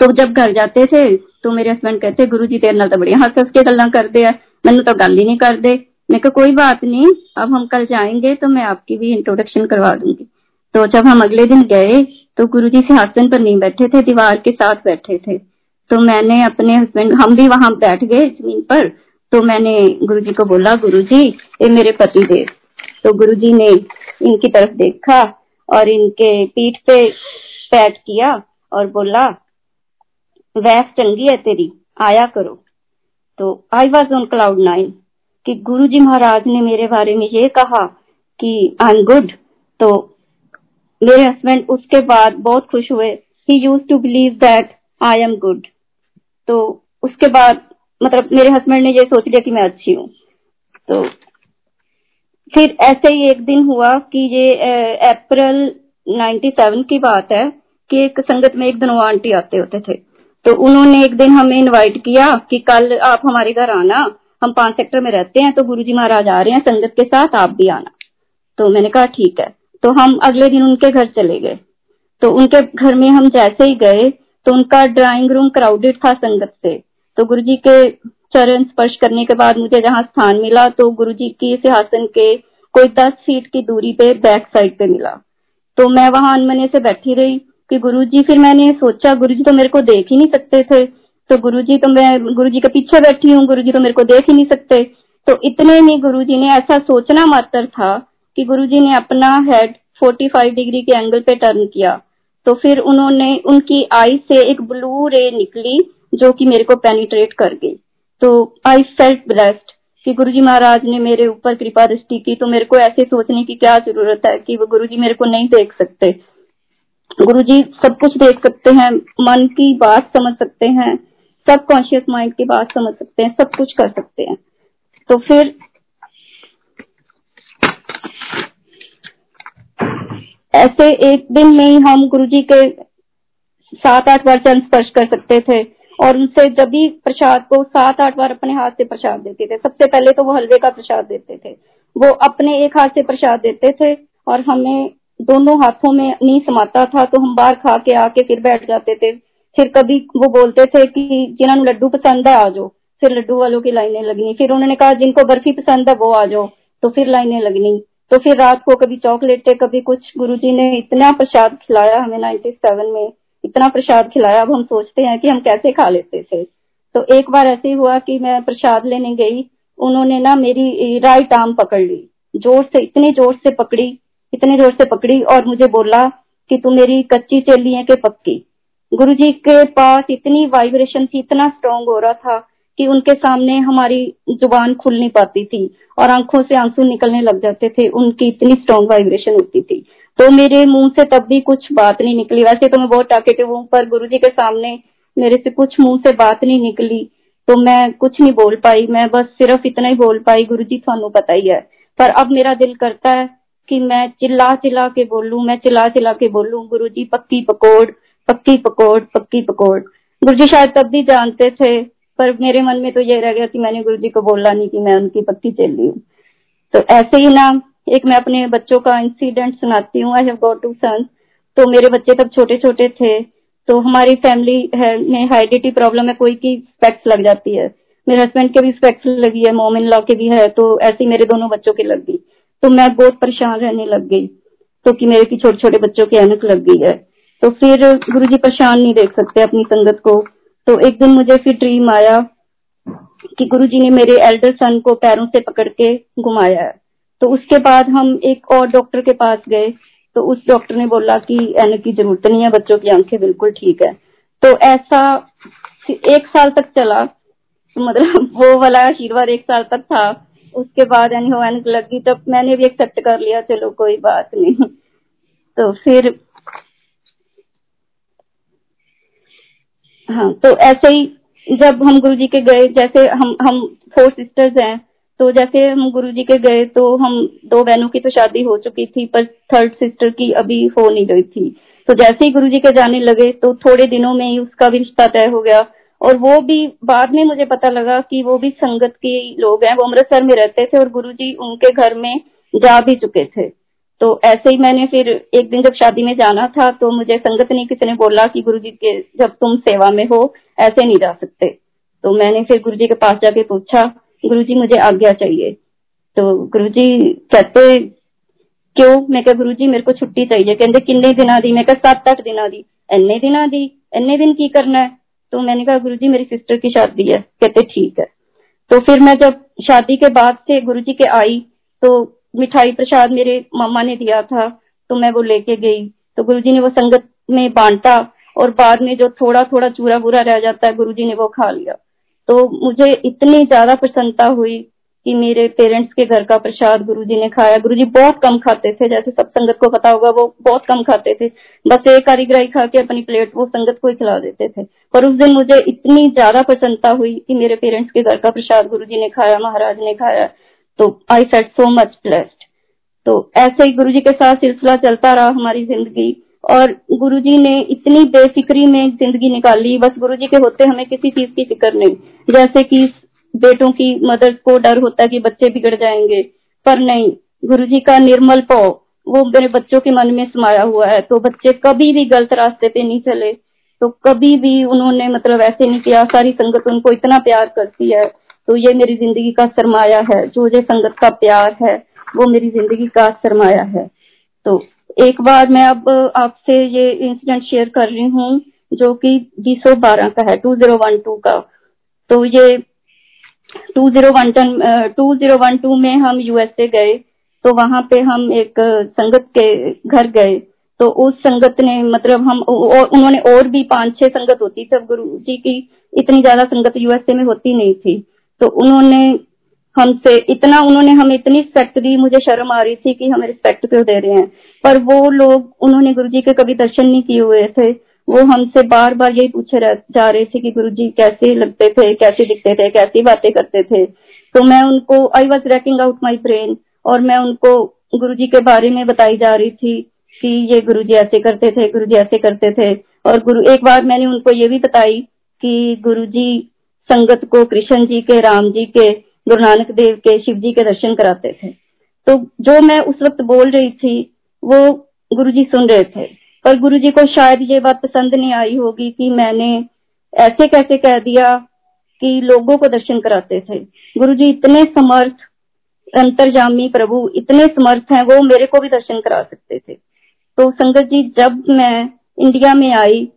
Speaker 2: तो जब घर जाते थे तो मेरे हस्बैंड कहते गुरु जी तेरे तो बड़िया हंस हंस के गल्ला करते हैं। मैंने तो गल ही नहीं करते मैं कोई बात नहीं, अब हम कल जाएँगे तो मैं आपकी भी इंट्रोडक्शन करवा दूँगी। तो जब हम अगले दिन गए तो गुरु जी सिंहासन पर नहीं बैठे थे, दीवार के साथ बैठे थे। तो मैंने अपने हस्बैंड हम भी वहाँ बैठ गए ज़मीन पर तो मैंने गुरु जी को बोला गुरु जी ये मेरे पति देव। तो गुरु जी ने इनकी तरफ़ देखा और इनके पीठ पे पैट किया और बोला, वैस चंगी है तेरी, आया करो। तो I was on cloud nine कि गुरु जी महाराज ने मेरे बारे में ये कहा कि आई एम गुड तो मेरे हस्बैंड उसके बाद बहुत खुश हुए। He used to believe that I am good तो उसके बाद मतलब मेरे हस्बैंड ने ये सोच लिया कि मैं अच्छी हूँ। तो फिर ऐसे ही एक दिन हुआ कि ये अप्रैल 97 की बात है कि एक संगत में एक दिन आंटी आते होते थे। तो उन्होंने एक दिन हमें इनवाइट किया कि कल आप हमारे घर आना, हम पाँच सेक्टर में रहते हैं तो गुरुजी महाराज आ रहे हैं, संगत के साथ आप भी आना। तो मैंने कहा, ठीक है। तो हम अगले दिन उनके घर चले गए। तो उनके घर में हम जैसे ही गए तो उनका ड्राइंग रूम क्राउडेड था संगत से। तो गुरु जी के चरण स्पर्श करने के बाद मुझे जहाँ स्थान मिला तो गुरु जी की सिंहासन के कोई दस फीट की दूरी पे बैक साइड पे मिला। तो मैं वहाँ अनमने से बैठी रही कि गुरु जी फिर मैंने सोचा गुरु जी तो मेरे को देख ही नहीं सकते थे। तो गुरु जी तो मैं गुरु जी के पीछे बैठी हूँ गुरु जी तो मेरे को देख ही नहीं सकते। तो इतने में गुरु जी ने ऐसा सोचना मात्र था कि गुरु जी ने अपना हेड 45 डिग्री के एंगल पे टर्न किया। तो फिर उन्होंने, उनकी आई से एक ब्लू रे निकली जो कि मेरे को पेनिट्रेट कर गई। तो आई फेल्ट ब्लेस्ड कि गुरुजी महाराज ने मेरे ऊपर कृपा दृष्टि की। तो मेरे को ऐसे सोचने की क्या ज़रूरत है कि वो गुरुजी मेरे को नहीं देख सकते। गुरुजी सब कुछ देख सकते हैं, मन की बात समझ सकते हैं सब कॉन्शियस माइंड की बात समझ सकते हैं, सब कुछ कर सकते हैं। तो फिर ऐसे एक दिन में ही हम गुरु जी के सात आठ बार चंद स्पर्श कर सकते थे। और उनसे जब भी प्रसाद को सात, आठ बार अपने हाथ से प्रसाद देते थे। सबसे पहले तो वो हलवे का प्रसाद देते थे। वो अपने एक हाथ से प्रसाद देते थे और हमें दोनों हाथों में नहीं समाता था तो हम बाहर खा के आके फिर बैठ जाते थे। फिर कभी वो बोलते थे कि जिन्होंने लड्डू पसंद है, आ जाओ। फिर लड्डू वालों की लाइनें लगनी। फिर उन्होंने कहा, जिनको बर्फ़ी पसंद है, वो आ जाओ। तो फिर लाइनें लगनी। तो फिर रात को कभी चॉकलेट, कभी कुछ गुरुजी ने इतना प्रसाद खिलाया हमें नाइन्टी सेवन में। इतना प्रसाद खिलाया, अब हम सोचते हैं कि हम कैसे खा लेते थे। तो एक बार ऐसे हुआ कि मैं प्रसाद लेने गई, उन्होंने ना मेरी राइट आर्म पकड़ ली। ज़ोर से, इतनी ज़ोर से पकड़ी, इतने ज़ोर से पकड़ी और मुझे बोला कि तू मेरी कच्ची चेली है के पक्की। गुरु जी के पास इतनी वाइब्रेशन थी, इतना स्ट्रांग हो रहा था कि उनके सामने हमारी ज़ुबान खुल नहीं पाती थी और आँखों से आँसू निकलने लग जाते थे, उनकी इतनी स्ट्रांग वाइब्रेशन होती थी। तो मेरे मुँह से तब भी कुछ बात नहीं निकली। वैसे तो मैं बहुत टाकेटिव हूँ, पर गुरु जी के सामने मेरे से कुछ मुँह से बात नहीं निकली। तो मैं कुछ नहीं बोल पाई, मैं बस सिर्फ़ इतना ही बोल पाई गुरु जी थानू पता ही है। पर अब मेरा दिल करता है कि मैं चिल्ला चिल्ला के बोलूँ, मैं चिल्ला चिल्ला के बोलूँ गुरु जी पक्की पकौड़ पक्की पकौड़ पक्की पकौड़। गुरु जी शायद तब भी जानते थे, पर मेरे मन में तो ये रह गया कि मैंने गुरु जी को बोला नहीं कि मैं उनकी पक्की चेली हूँ। तो ऐसे ही ना एक मैं अपने बच्चों का इंसिडेंट सुनाती हूँ I have got two sons तो मेरे बच्चे तब छोटे छोटे थे तो हमारी फैमिली है, में हाइडिटी प्रॉब्लम है, कोई की स्पेक्स लग जाती है। मेरे हस्बैंड के भी स्पेक्स लगी है मोम इन लॉ के भी है तो ऐसी मेरे दोनों बच्चों की लग गई। तो मैं बहुत परेशान रहने लग गई तो कि मेरे की छोटे छोटे बच्चों की एनक लग गई है। तो फिर गुरु जी परेशान नहीं देख सकते अपनी संगत को। तो एक दिन मुझे फिर ड्रीम आया कि गुरु जी ने मेरे एल्डर सन को पैरों से पकड़ के घुमाया है। तो उसके बाद हम एक और डॉक्टर के पास गए तो उस डॉक्टर ने बोला कि एनक की ज़रूरत नहीं है, बच्चों की आँखें बिल्कुल ठीक है। तो ऐसा एक साल तक चला तो मतलब वो वाला आशीर्वाद एक साल तक था। उसके बाद यानी हो एनक लगी, तब मैंने भी एक्सेप्ट कर लिया, चलो कोई बात नहीं। तो फिर हाँ तो ऐसे ही जब हम गुरु जी के गए, जैसे हम हम फोर सिस्टर्स हैं तो जैसे हम गुरु जी के गए तो हम दो बहनों की तो शादी हो चुकी थी, पर थर्ड सिस्टर की अभी हो नहीं गई थी। तो जैसे ही गुरु जी के जाने लगे तो थोड़े दिनों में ही उसका भी रिश्ता तय हो गया। और वो भी बाद में मुझे पता लगा कि वो भी संगत के लोग हैं, वो अमृतसर में रहते थे और गुरु जी उनके घर में जा भी चुके थे। तो ऐसे ही मैंने फिर एक दिन जब शादी में जाना था तो मुझे संगत ने किसी ने बोला कि गुरु जी के जब तुम सेवा में हो, ऐसे नहीं जा सकते। तो मैंने फिर गुरु जी के पास जाके पूछा गुरु जी मुझे आज्ञा चाहिए। तो गुरु जी कहते, क्यों? मैं गुरु जी मेरे को छुट्टी चाहिए। कहते, किन्ने दिन दी मैं सत अठ दिन दी इन्ने दिन दी इन्ने दिन की करना है? तो मैंने कहा गुरु जी मेरी सिस्टर की शादी है। कहते, ठीक है। तो फिर मैं जब शादी के बाद से गुरु जी के आई तो मिठाई प्रसाद मेरे मामा ने दिया था तो मैं वो लेके गई। तो गुरु जी ने वो संगत में बांटा और बाद में जो थोड़ा थोड़ा चूरा बुरा रह जाता है गुरु जी ने वो खा लिया। तो मुझे इतनी ज़्यादा प्रसन्नता हुई कि मेरे पेरेंट्स के घर का प्रसाद गुरुजी ने खाया। गुरुजी बहुत कम खाते थे, जैसे सब संगत को पता होगा, वो बहुत कम खाते थे। बस एक कारीगराई खा के अपनी प्लेट वो संगत को ही खिला देते थे। पर उस दिन मुझे इतनी ज़्यादा प्रसन्नता हुई कि मेरे पेरेंट्स के घर का प्रसाद गुरुजी ने खाया, महाराज ने खाया। तो I said so much blessed तो ऐसे ही गुरु के साथ सिलसिला चलता रहा हमारी ज़िंदगी। और गुरुजी ने इतनी बेफिक्री में ज़िंदगी निकाली। बस गुरुजी के होते हमें किसी चीज़ की फ़िक्र नहीं। जैसे कि बेटों की मदर को डर होता कि बच्चे बिगड़ जाएँगे, पर नहीं। गुरुजी का निर्मल पौ वो मेरे बच्चों के मन में समाया हुआ है। तो बच्चे कभी भी गलत रास्ते पे नहीं चले। तो कभी भी उन्होंने मतलब ऐसे नहीं किया, सारी संगत उनको इतना प्यार करती है। तो ये मेरी ज़िंदगी का सरमाया है। जो ये संगत का प्यार है, वो मेरी ज़िंदगी का सरमाया है। तो एक बार मैं अब आपसे ये इंसिडेंट शेयर कर रही हूँ, जो कि बीसो बारह का है टू ज़ीरो वन टू का। तो ये two zero one two zero one two में हम यूएसए गए तो वहाँ पे हम एक संगत के घर गए। तो उस संगत ने मतलब हम उन्होंने और भी पाँच छह संगत होती थी गुरु जी की इतनी ज़्यादा संगत यूएसए में होती नहीं थी। तो उन्होंने हमसे इतना, उन्होंने हमें इतनी रिस्पेक्ट दी, मुझे शर्म आ रही थी कि हमें रिस्पेक्ट क्यों दे रहे हैं। पर वो लोग, उन्होंने गुरु जी के कभी दर्शन नहीं किए हुए थे। वो हमसे बार बार यही पूछे जा रहे थे कि गुरु जी कैसे लगते थे, कैसे दिखते थे, कैसी बातें करते थे। तो मैं उनको I was racking out my brain और मैं उनको गुरु जी के बारे में बताई जा रही थी कि ये गुरु जी ऐसे करते थे गुरु जी ऐसे करते थे। और गुरु, एक बार मैंने उनको ये भी बताई कि गुरु जी संगत को, कृष्ण जी के, राम जी के गुरु नानक देव के शिव जी के दर्शन कराते थे। तो जो मैं उस वक्त बोल रही थी, वो गुरु जी सुन रहे थे। पर गुरु जी को शायद ये बात पसंद नहीं आई होगी कि मैंने ऐसे कैसे कह दिया कि लोगों को दर्शन कराते थे। गुरु जी इतने समर्थ अंतर्जामी प्रभु, इतने समर्थ हैं, वो मेरे को भी दर्शन करा सकते थे। तो संगत जी, जब मैं इंडिया में आई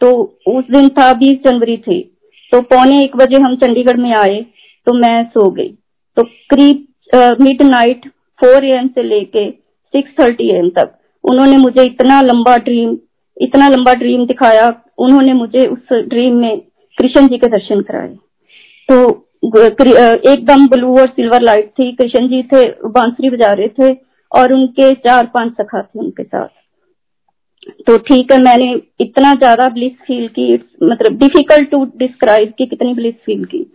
Speaker 2: तो उस दिन था बीस जनवरी थी। तो पौने एक बजे हम चंडीगढ़ में आए। तो मैं सो गई। तो करीब मिड नाइट फोर एम से लेके सिक्स थर्टी एम तक उन्होंने मुझे इतना लंबा ड्रीम इतना लंबा ड्रीम दिखाया। उन्होंने मुझे उस ड्रीम में कृष्ण जी के दर्शन कराए। तो एकदम ब्लू और सिल्वर लाइट थी। कृष्ण जी थे, बांसुरी बजा रहे थे और उनके चार पाँच सखा थे उनके साथ। तो ठीक है, मैंने इतना ज़्यादा ब्लिस फील की मतलब डिफ़िकल्ट टू डिस्क्राइब की कितनी ब्लिस फील की।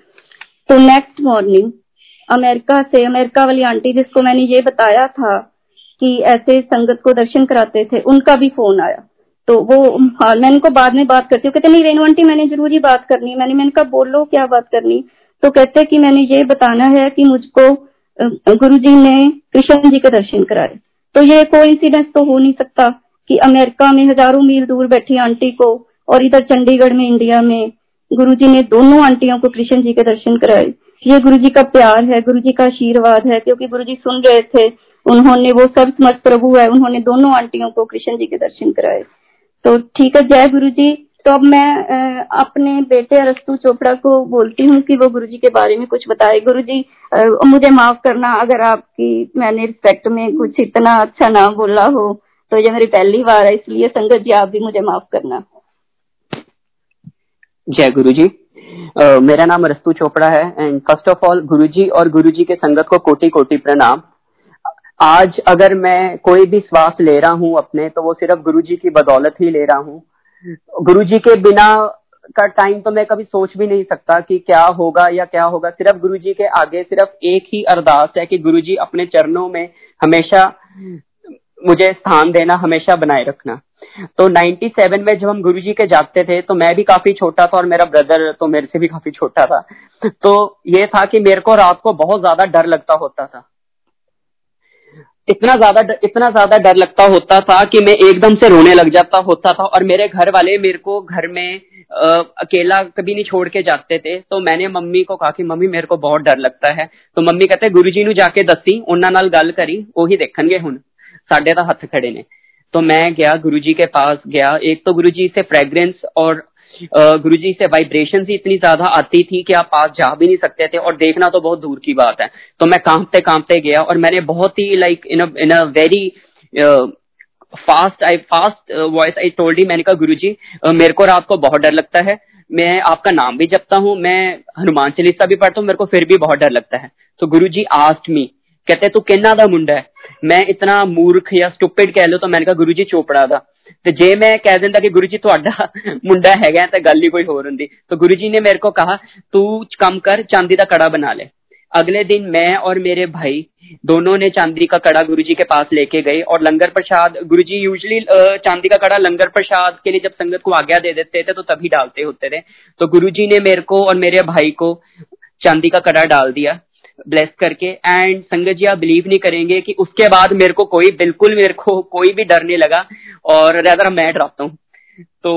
Speaker 2: तो नेक्स्ट मॉर्निंग अमेरिका से, अमेरिका वाली आंटी जिसको मैंने ये बताया था कि ऐसे संगत को दर्शन कराते थे, उनका भी फ़ोन आया। तो वो हाँ मैं इनको बाद में बात करती हूँ, कहते, नहीं रेनू आंटी, मैंने ज़रूरी बात करनी मैंने मैंने कहा, बोलो क्या बात करनी? तो कहते कि मैंने ये बताना है कि मुझको गुरु जी ने कृष्ण जी के दर्शन कराए तो ये कोई तो हो नहीं सकता कि अमेरिका में हज़ारों मील दूर बैठी आंटी को और इधर चंडीगढ़ में, इंडिया में गुरु जी ने दोनों आंटियों को कृष्ण जी के दर्शन कराए। ये गुरु जी का प्यार है गुरु जी का आशीर्वाद है, क्योंकि गुरु जी सुन रहे थे, उन्होंने वो सब समर्थ प्रभु है, उन्होंने दोनों आंटियों को कृष्ण जी के दर्शन कराए। तो ठीक है, जय गुरु जी तो अब मैं अपने बेटे अरस्तु चोपड़ा को बोलती हूँ कि वो गुरु जी के बारे में कुछ बताए। गुरु जी मुझे माफ़ करना, अगर आपकी, मैंने रिस्पेक्ट में कुछ इतना अच्छा ना बोला हो तो ये मेरी पहली बार है, इसलिए संगत जी, आप भी मुझे माफ़ करना।
Speaker 3: जय गुरु जी uh, मेरा नाम रस्तु चोपड़ा है एंड फ़र्स्ट ऑफ़ ऑल गुरु जी और गुरु जी के संगत को कोटि कोटि प्रणाम। आज अगर मैं कोई भी श्वास ले रहा हूँ अपने तो वो सिर्फ़ गुरु जी की बदौलत ही ले रहा हूँ। गुरु जी के बिना का टाइम तो मैं कभी सोच भी नहीं सकता कि क्या होगा या क्या होगा। सिर्फ़ गुरु जी के आगे सिर्फ़ एक ही अरदास है कि गुरु जी अपने चरणों में हमेशा मुझे स्थान देना हमेशा बनाए रखना। तो 97 में जब हम गुरु जी के जागते थे तो मैं भी काफ़ी छोटा था और मेरा ब्रदर तो मेरे से भी काफ़ी छोटा था। तो ये था कि मेरे को रात को बहुत ज़्यादा डर लगता होता था। इतना ज़्यादा इतना ज़्यादा डर लगता होता था कि मैं एकदम से रोने लग जाता होता था और मेरे घर वाले मेरे को घर में आ, अकेला कभी नहीं छोड़ के जाते थे। तो मैंने मम्मी को कहा कि मम्मी मेरे को बहुत डर लगता है। तो मम्मी कहते गुरु जी जाके दसी उन्होंने गल करी ਉਹੀ देखनगे हूँ साढ़े तो हथ खड़े ने। तो मैं गया गुरु जी के पास गया। एक तो गुरु जी से फ्रेग्रेंस और गुरु जी से वाइब्रेशन ही इतनी ज़्यादा आती थी कि आप पास जा भी नहीं सकते थे और देखना तो बहुत दूर की बात है। तो मैं कांपते कांपते गया और मैंने बहुत ही like in in a very fast I fast voice I told he मैंने कहा गुरु जी मेरे को रात को बहुत डर लगता है। मैं आपका नाम भी जपता हूँ, मैं हनुमान चालीसा भी पढ़ता हूँ, मेरे को फिर भी बहुत डर लगता है। तो गुरु जी आस्ट मी कहते, तू किन्ना दा मुंडा है? मैं इतना मूर्ख या स्टूपिड कह लो तो मैंने कहा गुरु जी चोपड़ा था ਤੇ ਜੇ ਮੈਂ ਕਹਿ ਦਿੰਦਾ ਕਿ ਗੁਰੂ ਜੀ ਤੁਹਾਡਾ ਮੁੰਡਾ ਹੈਗਾ ਤਾਂ ਗੱਲ ਹੀ ਕੋਈ ਹੋਰ ਹੁੰਦੀ तो गुरु जी ने मेरे को कहा तू कम कर चांदी का कड़ा बना ले अगले दिन मैं और मेरे भाई दोनों ने चांदी का कड़ा गुरु जी के पास लेके गए और लंगर प्रसाद गुरु जी यूजली चांदी का कड़ा लंगर प्रसाद के लिए जब संगत को आज्ञा दे देते थे तो तभी डालते होते थे तो गुरु जी ने मेरे को और मेरे भाई को चांदी का कड़ा डाल दिया ब्लेस करके एंड संगत जी आप बिलीव नहीं करेंगे कि उसके बाद मेरे को कोई बिल्कुल मेरे को कोई भी डर नहीं लगा और रेदर मैं डराता हूँ। तो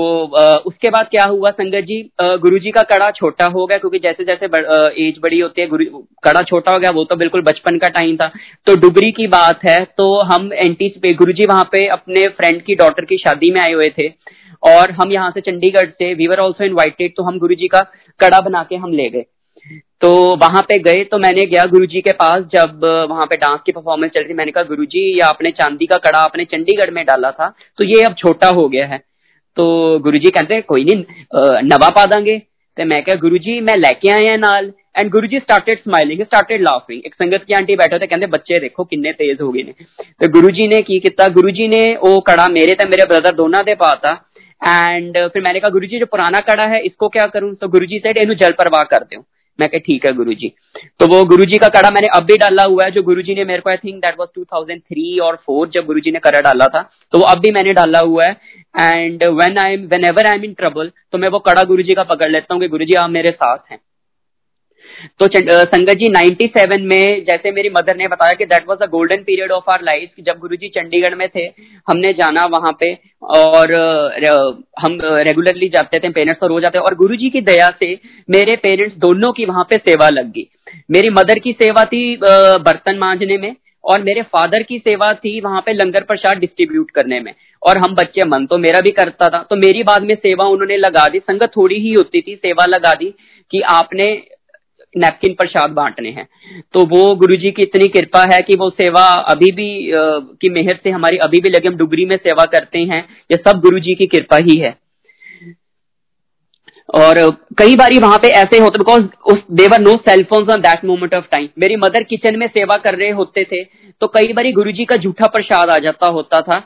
Speaker 3: उसके बाद क्या हुआ संगत जी? गुरु जी का कड़ा छोटा हो गया क्योंकि जैसे जैसे बड़, एज बड़ी होती है गुरु कड़ा छोटा हो गया वो तो बिल्कुल बचपन का टाइम था। तो डुबरी की बात है तो हम एंटी गुरु जी वहाँ पे अपने फ्रेंड की डॉटर की शादी में आए हुए थे और हम यहाँ से चंडीगढ़ से वी वर ऑल्सो इन्वाइटेड तो हम गुरु जी का कड़ा बना के हम ले गए। तो वहाँ पे गए तो मैंने गया गुरुजी के पास जब वहाँ पे डांस की परफॉर्मेंस चल रही मैंने कहा, गुरुजी, ये आपने चांदी का कड़ा आपने चंडीगढ़ में डाला था तो ये अब छोटा हो गया है। तो गुरुजी कहते कोई नहीं नवा पा देंगे। तो मैं क्या गुरुजी, मैं लेके आए हैं नाल। And Guru ji started smiling started laughing एक संगत की आंटी बैठे थे, कहते, बच्चे, देखो किन्ने तेज हो गए ने। तो गुरु जी ने की किया गुरु जी ने वो कड़ा मेरे ते मेरे ब्रदर दोनों दे पाता एंड फिर मैंने कहा गुरु जी जो पुराना कड़ा है, इसको क्या करूँ? तो गुरु जी से जल परवाह कर दो। मैं कह, ठीक है गुरु जी तो वो गुरु जी का कड़ा मैंने अब भी डाला हुआ है, जो गुरु जी ने मेरे को I think that was two thousand three और फोर जब गुरु जी ने कड़ा डाला था तो वो अब भी मैंने डाला हुआ है। And when I am whenever I am in trouble तो मैं वो कड़ा गुरु जी का पकड़ लेता हूँ कि गुरु जी आप मेरे साथ हैं। तो संगत जी 97 में जैसे मेरी मदर ने बताया कि that was the golden period of our life जब गुरुजी चंडीगढ़ में थे, हमने जाना वहाँ पे और हम रेगुलरली जाते थे पेरेंट्स तो रोज जाते और गुरुजी की दया से मेरे पेरेंट्स दोनों की वहाँ पे सेवा लग गई। मेरी मदर की सेवा थी बर्तन मांझने में और मेरे फादर की सेवा थी वहाँ पे लंगर प्रसाद डिस्ट्रीब्यूट करने में। और हम बच्चे मन तो मेरा भी करता था। तो मेरी बाद में सेवा उन्होंने लगा दी, संगत थोड़ी ही होती थी, सेवा लगा दी कि आपने नैपकिन प्रसाद बांटने हैं। तो वो गुरु जी की इतनी कृपा है कि वो सेवा अभी भी की मेहर से हमारी अभी भी लगे, हम डुगरी में सेवा करते हैं। ये सब गुरु जी की कृपा ही है। और कई बार वहाँ पे ऐसे होते बिकॉज़ उस there no cellphone on that moment of time मेरी मदर किचन में सेवा कर रहे होते थे तो कई बार गुरु जी का झूठा प्रसाद आ जाता होता था।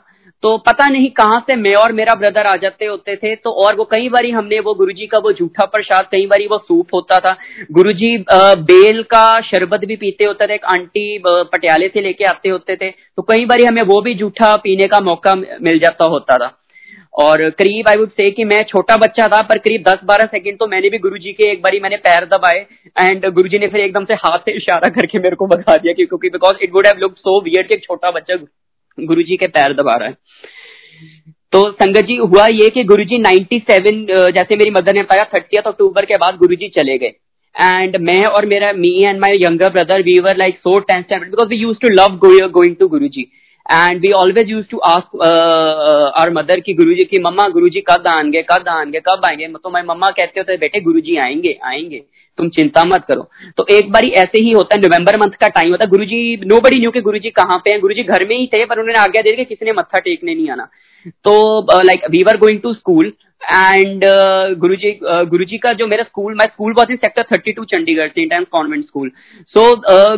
Speaker 3: तो पता नहीं कहाँ से मैं और मेरा ब्रदर आ जाते होते थे तो और वो कई बारी हमने वो गुरुजी का वो झूठा प्रसाद, कई बारी वो सूप होता था। गुरुजी बेल का शरबत भी पीते होते थे, एक आंटी पटियाले से लेके आते होते थे तो कई बारी हमें वो भी झूठा पीने का मौका मिल जाता होता था। और करीब आई वुड से कि मैं छोटा बच्चा था, पर करीब दस बारह सेकंड तो मैंने भी गुरुजी के एक बारी मैंने पैर दबाए एंड गुरुजी ने फिर एकदम से हाथ से इशारा करके मेरे को बता दिया, क्योंकि because it would have look so weird कि छोटा बच्चा गुरुजी के पैर दबा रहा है। तो संगत जी, हुआ ये कि गुरुजी 97 जैसे मेरी मदर ने बताया थर्टी अक्टूबर के बाद गुरु जी चले गए। एंड मैं और मेरा me and my younger brother we were like so tense because we used to love going to Guruji. And we always used to ask our mother की गुरु जी की मम्मा गुरु जी कब आएँगे? कब आएँगे? कब आएँगे? तो मैं मम्मा कहते होते, बेटे गुरु जी आएँगे आएँगे। तुम चिंता मत करो। तो एक बार ऐसे ही होता है नवंबर मंथ का टाइम होता है। गुरु जी नो बड़ी न्यू के गुरु जी कहाँ पे हैं। गुरु जी घर में ही थे, पर उन्होंने आज्ञा दे दी किसी ने मत्था टेकने नहीं आना। तो like we are going to school and Guru ji Guru ji का जो मेरा school my school was in sector thirty two Chandigarh saint and convent school so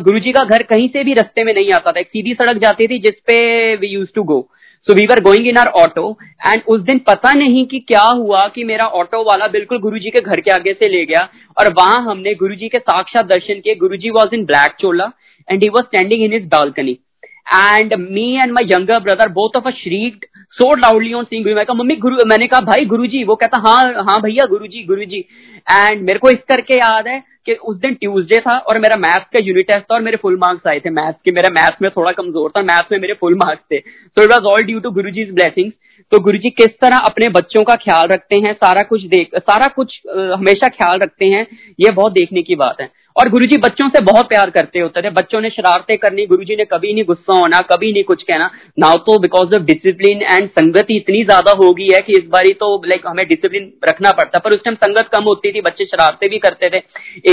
Speaker 3: Guru ji का घर कहीं से भी रस्ते में नहीं आता था। एक सीधी सड़क जाती थी जिसपे we used to go so we were going in our auto and उस दिन पता नहीं कि क्या हुआ कि मेरा ऑटो वाला बिल्कुल गुरु जी के घर के आगे से ले गया। और वहाँ हमने गुरु जी के साक्षात दर्शन किए। Guru ji was in black chola and he was standing in is balcony and me and my younger brother both of a shrieked so loudly on seeing मैं मम्मी गुरु मैंने कहा भाई गुरु जी वो कहता हाँ हाँ भैया गुरु जी गुरु जी एंड मेरे को इस करके याद है कि उस दिन ट्यूसडे था और मेरा मैथ्स का यूनिट टेस्ट था और मेरे फुल मार्क्स आए थे मैथ्स के मेरा मैथ्स में थोड़ा कमज़ोर था मैथ्स में मेरे फुल मार्क्स थे so it was all due to Guru ji blessings तो गुरु जी किस तरह अपने बच्चों का ख्याल रखते हैं? सारा कुछ देख, सारा कुछ हमेशा ख्याल रखते हैं? ये बहुत देखने की बात है। और गुरुजी बच्चों से बहुत प्यार करते होते थे। बच्चों ने शरारतें करनी, गुरुजी ने कभी नहीं गुस्सा होना, कभी नहीं कुछ कहना। नाउ तो बिकॉज़ ऑफ़ डिसिप्लिन एंड संगत इतनी ज़्यादा हो गई है कि इस बारी तो लाइक हमें डिसिप्लिन रखना पड़ता। पर उस टाइम संगत कम होती थी, बच्चे शरारतें भी करते थे।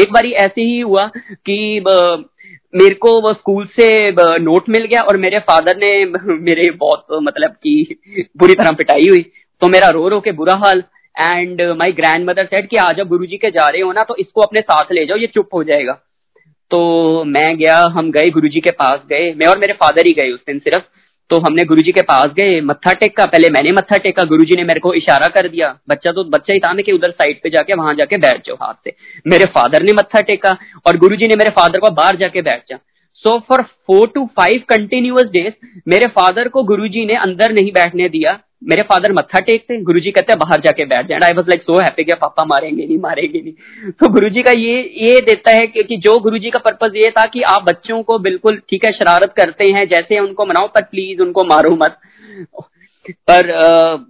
Speaker 3: एक बारी ऐसे ही हुआ कि मेरे को वो स्कूल से नोट मिल गया और मेरे फादर ने *laughs* मेरे बहुत मतलब की बुरी तरह पिटाई हुई। तो मेरा रो रो के बुरा हाल। And my grand mother said कि आज गुरु जी के जा रहे हो ना तो इसको अपने साथ ले जाओ, ये चुप हो जाएगा। तो मैं गया, हम गए गुरु जी के पास गए। मैं और मेरे फादर ही गए उस दिन सिर्फ़। तो हमने गुरु जी के पास गए, मत्था टेका। पहले मैंने मत्था टेका गुरु जी ने मेरे को इशारा कर दिया। बच्चा तो बच्चा ही था, मैं कि उधर साइड पे जाके, वहाँ जाके बैठ जाओ हाथ से। मेरे फादर ने मत्था टेका और गुरु जी ने मेरे फादर को बाहर जाके बैठ जा। So for four to five continuous days मेरे फादर को गुरु जी ने अंदर नहीं बैठने दिया। मेरे फादर मत्था टेकते गुरुजी कहते बाहर जाके बैठ जाए I was like so happy कि पापा मारेंगे नहीं मारेंगे नहीं। तो गुरुजी का ये ये देता है कि, कि जो गुरुजी का पर्पज ये था कि आप बच्चों को बिल्कुल ठीक है शरारत करते हैं जैसे उनको मनाओ पर प्लीज़ उनको मारो मत। पर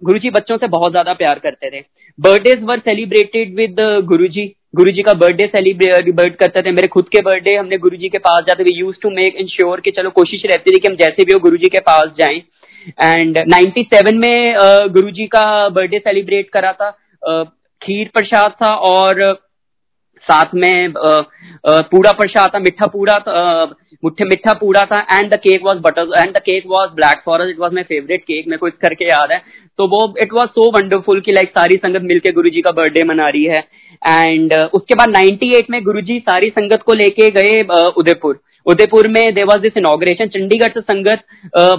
Speaker 3: गुरुजी बच्चों से बहुत ज़्यादा प्यार करते थे। Birthdays were celebrated with Guruji. Guru ji का बर्थडे सेलिब्रेट करते थे। मेरे खुद के बर्थडे हमने गुरु जी के पास जाते थे यूज़ टू मेक इंश्योर कि चलो कोशिश रहती थी कि हम जैसे भी हो गुरु जी के पास जाएँ। एंड 97 में गुरु जी का बर्थडे सेलिब्रेट करा था। खीर प्रसाद था और साथ में पूरा प्रसाद था, मिठा पूरा मुठ्ठे मिठा पूरा था। And the cake was butter and the cake was black forest it was my favourite cake मेरे को इस करके याद है। तो वो इट वाज सो वंडरफुल कि लाइक सारी संगत मिलके गुरुजी का बर्थडे मना रही है। एंड उसके बाद 98 में गुरुजी सारी संगत को लेके गए उदयपुर। उदयपुर में there was this inauguration Chandigarh से संगत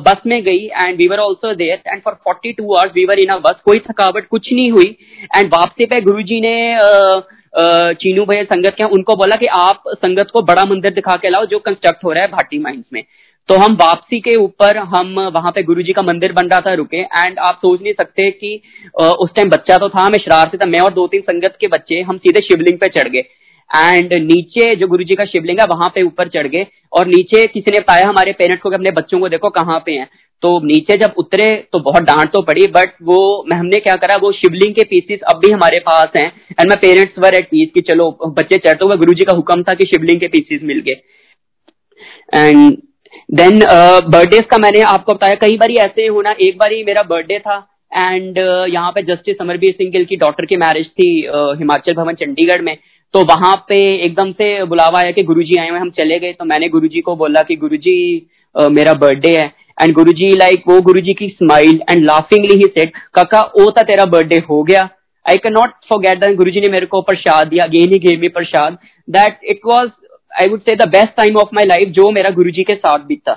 Speaker 3: बस में गई and we were also there and for 42 two hours we were in a bus कोई थकावट कुछ नहीं हुई. एंड वापसी पे गुरुजी ने uh, चीनू भैया संगत के उनको बोला कि आप संगत को बड़ा मंदिर दिखा के लाओ जो कंस्ट्रक्ट हो रहा है भाटी माइंस में. तो हम वापसी के ऊपर हम वहाँ पे गुरुजी का मंदिर बन रहा था रुके. एंड आप सोच नहीं सकते कि उस टाइम बच्चा तो था मैं शरारती था. मैं और दो तीन संगत के बच्चे हम सीधे शिवलिंग पे चढ़ गए. एंड नीचे जो गुरु जी का शिवलिंग है वहाँ पे ऊपर चढ़ गए। और नीचे किसी ने बताया हमारे पेरेंट्स को कि अपने बच्चों को देखो कहाँ पे हैं। तो नीचे जब उतरे तो बहुत डांट तो पड़ी बट वो हमने क्या करा? वो शिवलिंग के पीसेस अब भी हमारे पास हैं। And my parents were at peace कि चलो बच्चे चढ़ते हुए गुरु जी का हुक्म था कि शिवलिंग के पीसेस मिल गए। एंड देन बर्थडे का मैंने आपको बताया कई बार ऐसे होना एक बार ही मेरा बर्थडे था। एंड uh, यहाँ पे जस्टिस अमरबीर सिंह गिल की डॉटर की मैरिज थी uh, हिमाचल भवन चंडीगढ़ में। तो वहाँ पे एकदम से बुलावा आया कि गुरुजी आए हुए हम चले गए। तो मैंने गुरुजी को बोला कि गुरुजी uh, मेरा बर्थडे है। एंड गुरुजी लाइक वो गुरुजी की smile and laughingly he said काका ओ था तेरा बर्थडे हो गया। I can not forget that Guruji ने मेरे को प्रसाद दिया again he gave me prasad. That it was I would say the best time of my life जो मेरा गुरु के साथ बीता।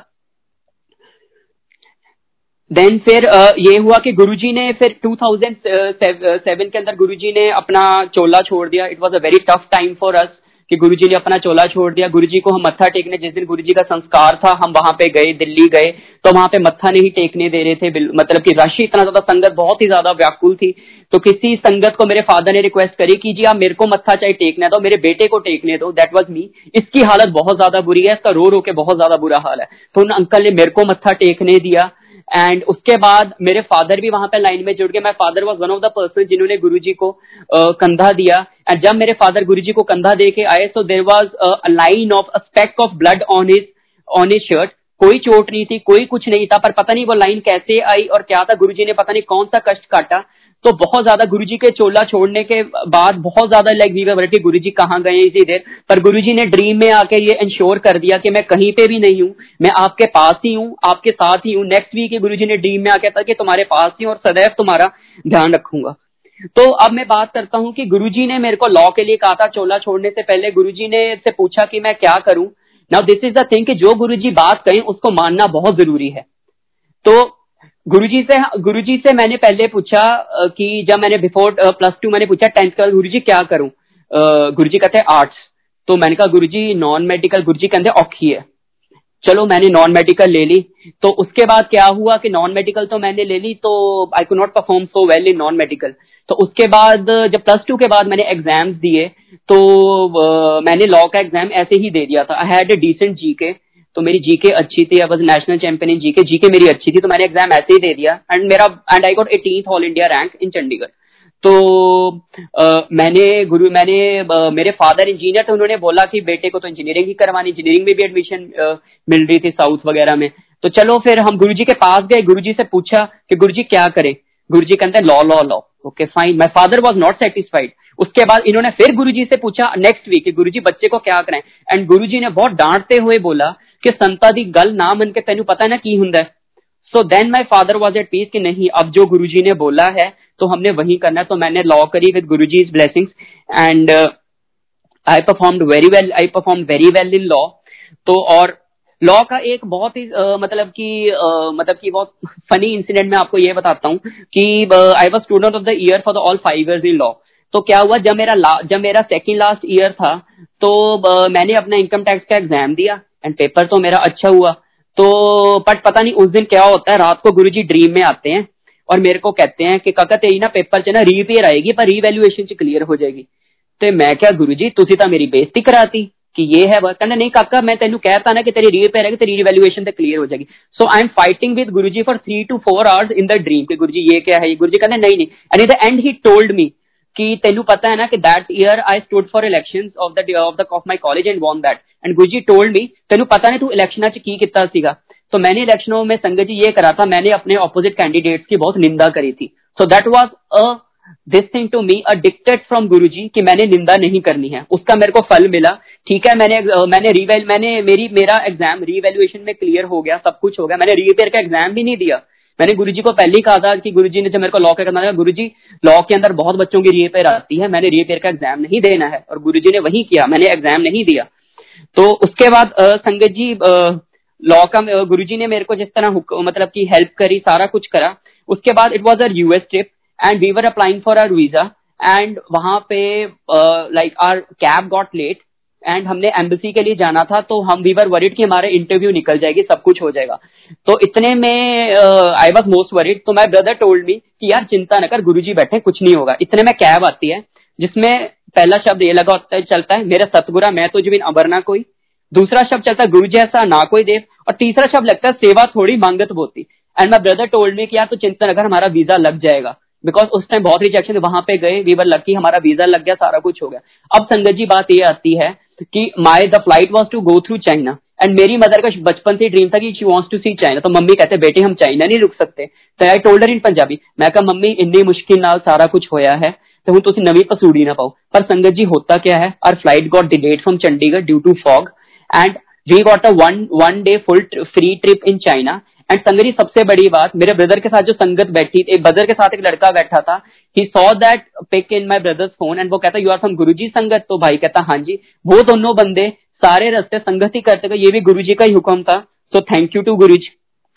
Speaker 3: देन फिर ये हुआ कि गुरुजी ने फिर 2007 के अंदर गुरुजी ने अपना चोला छोड़ दिया। It was a very tough time for us कि गुरुजी ने अपना चोला छोड़ दिया। गुरुजी को हम मत्था टेकने, जिस दिन गुरुजी का संस्कार था, हम वहाँ पे गए, दिल्ली गए तो वहाँ पे मत्था नहीं टेकने दे रहे थे मतलब कि राशि इतना ज़्यादा संगत बहुत ही ज़्यादा व्याकुल थी। तो किसी संगत को मेरे फादर ने रिक्वेस्ट करी कि जी आप मेरे को मत्था चाहे टेकने दो, मेरे बेटे को टेकने दो। दैट वॉज़ मी इसकी हालत बहुत ज़्यादा बुरी है, इसका रो रो के बहुत ज़्यादा बुरा हाल है। तो उन अंकल ने मेरे को मत्था टेकने दिया। एंड उसके बाद मेरे फादर भी वहाँ पे लाइन में जुड़ गए। My father was one of the person जिन्होंने गुरु जी को कंधा दिया। एंड जब मेरे फादर गुरु जी को कंधा दे के आए तो there was a line of a speck of blood on his on his shirt कोई चोट नहीं थी, कोई कुछ नहीं था, पर पता नहीं वो लाइन कैसे आई और क्या था। गुरुजी ने पता नहीं कौन सा कष्ट काटा। तो बहुत ज़्यादा गुरुजी के चोला छोड़ने के बाद बहुत ज़्यादा लाइक वी वर गुरु जी कहाँ गए इसी देर पर गुरुजी ने ड्रीम में आके ये इंश्योर कर दिया कि मैं कहीं पे भी नहीं हूँ। मैं आपके पास ही हूँ, आपके साथ ही हूँ। नेक्स्ट वीक गुरु जी ने ड्रीम में आके था कि तुम्हारे पास ही और सदैव तुम्हारा ध्यान रखूँगा। तो अब मैं बात करता हूँ कि गुरुजी ने मेरे को लॉ के लिए कहा था चोला छोड़ने से पहले। गुरुजी ने से पूछा कि मैं क्या करूँ। Now this is the thing कि जो गुरुजी बात कहें उसको मानना बहुत ज़रूरी है। तो गुरुजी से गुरुजी से मैंने पहले पूछा कि जब मैंने बिफोर प्लस टू मैंने पूछा टेंथ का गुरुजी क्या करूँ? गुरुजी कहते आर्ट्स तो मैंने कहा, गुरुजी नॉन मेडिकल गुरुजी कहते औखी है। चलो मैंने नॉन मेडिकल ले ली। तो उसके बाद क्या हुआ कि नॉन मेडिकल तो मैंने ले ली तो I could not perform so well in non medical तो उसके बाद, जब प्लस टू के बाद मैंने एग्ज़ाम्स दिए तो मैंने लॉ का एग्ज़ाम ऐसे ही दे दिया था। आई हैड ए डिसेंट जी के तो मेरी जीके अच्छी थी was national champion in GK GK मेरी अच्छी थी तो मैंने एग्ज़ाम ऐसे ही दे दिया। एंड मेरा and I got eighteen all India rank in Chandigarh तो आ, मैंने गुरु मैंने आ, मेरे फादर इंजीनियर थे उन्होंने बोला कि बेटे को तो इंजीनियरिंग ही करवानी इंजीनियरिंग में भी एडमिशन मिल रही थी साउथ वगैरह में। तो चलो फिर हम गुरुजी के पास गए गुरुजी से पूछा कि गुरुजी क्या करें? गुरुजी कहते हैं law law law okay fine my father was not satisfied उसके बाद इन्होंने फिर गुरुजी से पूछा नेक्स्ट वीक गुरुजी बच्चे को क्या करें? एंड गुरुजी ने बहुत डांटते हुए बोला संता दी गल ना मन के तेन पता है ना की हुंदा so then my father was at peace कि नहीं अब जो गुरु जी ने बोला है तो हमने वही करना है तो मैंने लॉ करी with Guru ji blessings and I perform very well I perform very well in law तो और लॉ का एक बहुत ही uh, मतलब कि uh, मतलब कि बहुत फनी इंसिडेंट मैं आपको ये बताता हूँ कि I was student of the year for the all five years in law तो क्या हुआ जब मेरा जब मेरा सेकेंड लास्ट ईयर था तो uh, मैंने अपना इनकम टैक्स का एग्ज़ाम दिया एंड पेपर तो मेरा अच्छा हुआ। तो बट पता नहीं उस दिन क्या होता है, रात को गुरुजी ड्रीम में आते हैं और मेरे को कहते हैं कि, काका, तेरी ना पेपर च ना रीपेयर आएगी, पर रीवैल्यूएशन च क्लियर हो जाएगी। तो मैं क्या गुरु जी तुम तो मेरी बेइज्जती कराती? कि ये है वह कहना, नहीं काका, मैं तेन कहता ना कि तेरी रीपेयर आएगी तेरी रिवैल्यूएशन तो क्लियर हो जाएगी। So I am fighting with Guru ji for three to four hours in the dream Guru ji ये क्या है? गुरु जी कहते नहीं नहीं। And in the end he told me कि तेन पता है ना कि year I stood for election of the of the of my college and won that and Guruji told me then पता नहीं तू इलेक्शन की किता सीगा? तो मैंने इलेक्शनों में संगत जी ये करा था, मैंने अपने ऑपोजिट कैंडिडेट्स की बहुत निंदा करी थी। So that was a this thing to me addicted from Guru ji कि मैंने निंदा नहीं करनी है। उसका मेरे को फल मिला। ठीक है, मैंने मैंने रीवेल मैंने मेरी, मेरा एग्ज़ाम रीवैल्यूएशन में क्लियर हो गया, सब कुछ हो गया। मैंने रीपेयर का एग्ज़ाम भी नहीं दिया। मैंने गुरुजी को पहले ही कहा था कि गुरुजी ने जब मेरे को लॉ का करना था गुरुजी लॉ के अंदर बहुत बच्चों की रीपेयर आती है, मैंने रीपेयर का एग्ज़ाम नहीं देना है और गुरुजी ने वही किया, मैंने एग्ज़ाम नहीं दिया। तो उसके बाद संगत जी लॉ का गुरुजी ने मेरे को जिस तरह मतलब की हेल्प करी, सारा कुछ करा, उसके बाद it was our US trip and we were applying for our visa and वहाँ पे like our cab got late and हमने एम्बेसी के लिए जाना था तो हम वी वर वरिड कि हमारे इंटरव्यू निकल जाएगी, सब कुछ हो जाएगा। तो इतने में आई वॉज़ मोस्ट वरिड तो माई ब्रदर टोल्ड मी कि यार चिंता न कर गुरु बैठे, कुछ नहीं होगा। इतने में कैब आती है, जिसमें पहला शब्द ये लगा होता है, चलता है, मेरा सतगुरा, मैं तो जीवन अबरना कोई। दूसरा शब्द चलता है गुरु जी ऐसा ना कोई देव। और तीसरा शब्द लगता है, सेवा थोड़ी मांगत बोती। And my brother told me कि यार तो चिंता नगर हमारा वीज़ा लग जाएगा। बिकॉज़ उस टाइम बहुत रिजेक्शन वहाँ पे गए वी वर लकी हमारा वीज़ा लग गया, सारा कुछ हो गया। अब संगत जी, बात ये आती है कि my the flight was to go through China and मेरी मदर का बचपन से ड्रीम था कि she wants to see China तो मम्मी कहते, बेटे, हम चाइना नहीं रुक सकते. तो आई टोल्डर इन पंजाबी मैं कहा, मम्मी, इन्नी मुश्किल नाल सारा कुछ होया है तो हूँ तुम नवी पसूड़ी ना पाओ. पर संगत जी, होता क्या है? Our flight got delayed from Chandigarh due to fog and we got a one one day full free trip in China and संगत जी सबसे बड़ी बात, मेरे ब्रदर के साथ जो संगत बैठी, एक ब्रदर के साथ एक लड़का बैठा था he saw that pic in my brother's phone and वो कहता यू आर फ्रॉम गुरु जी संगत? तो भाई कहता हाँ जी। वो दोनों बंदे सारे रस्ते संगत ही करते गए, ये भी गुरु जी का ही हुक्म था। सो थैंक यू टू गुरु जी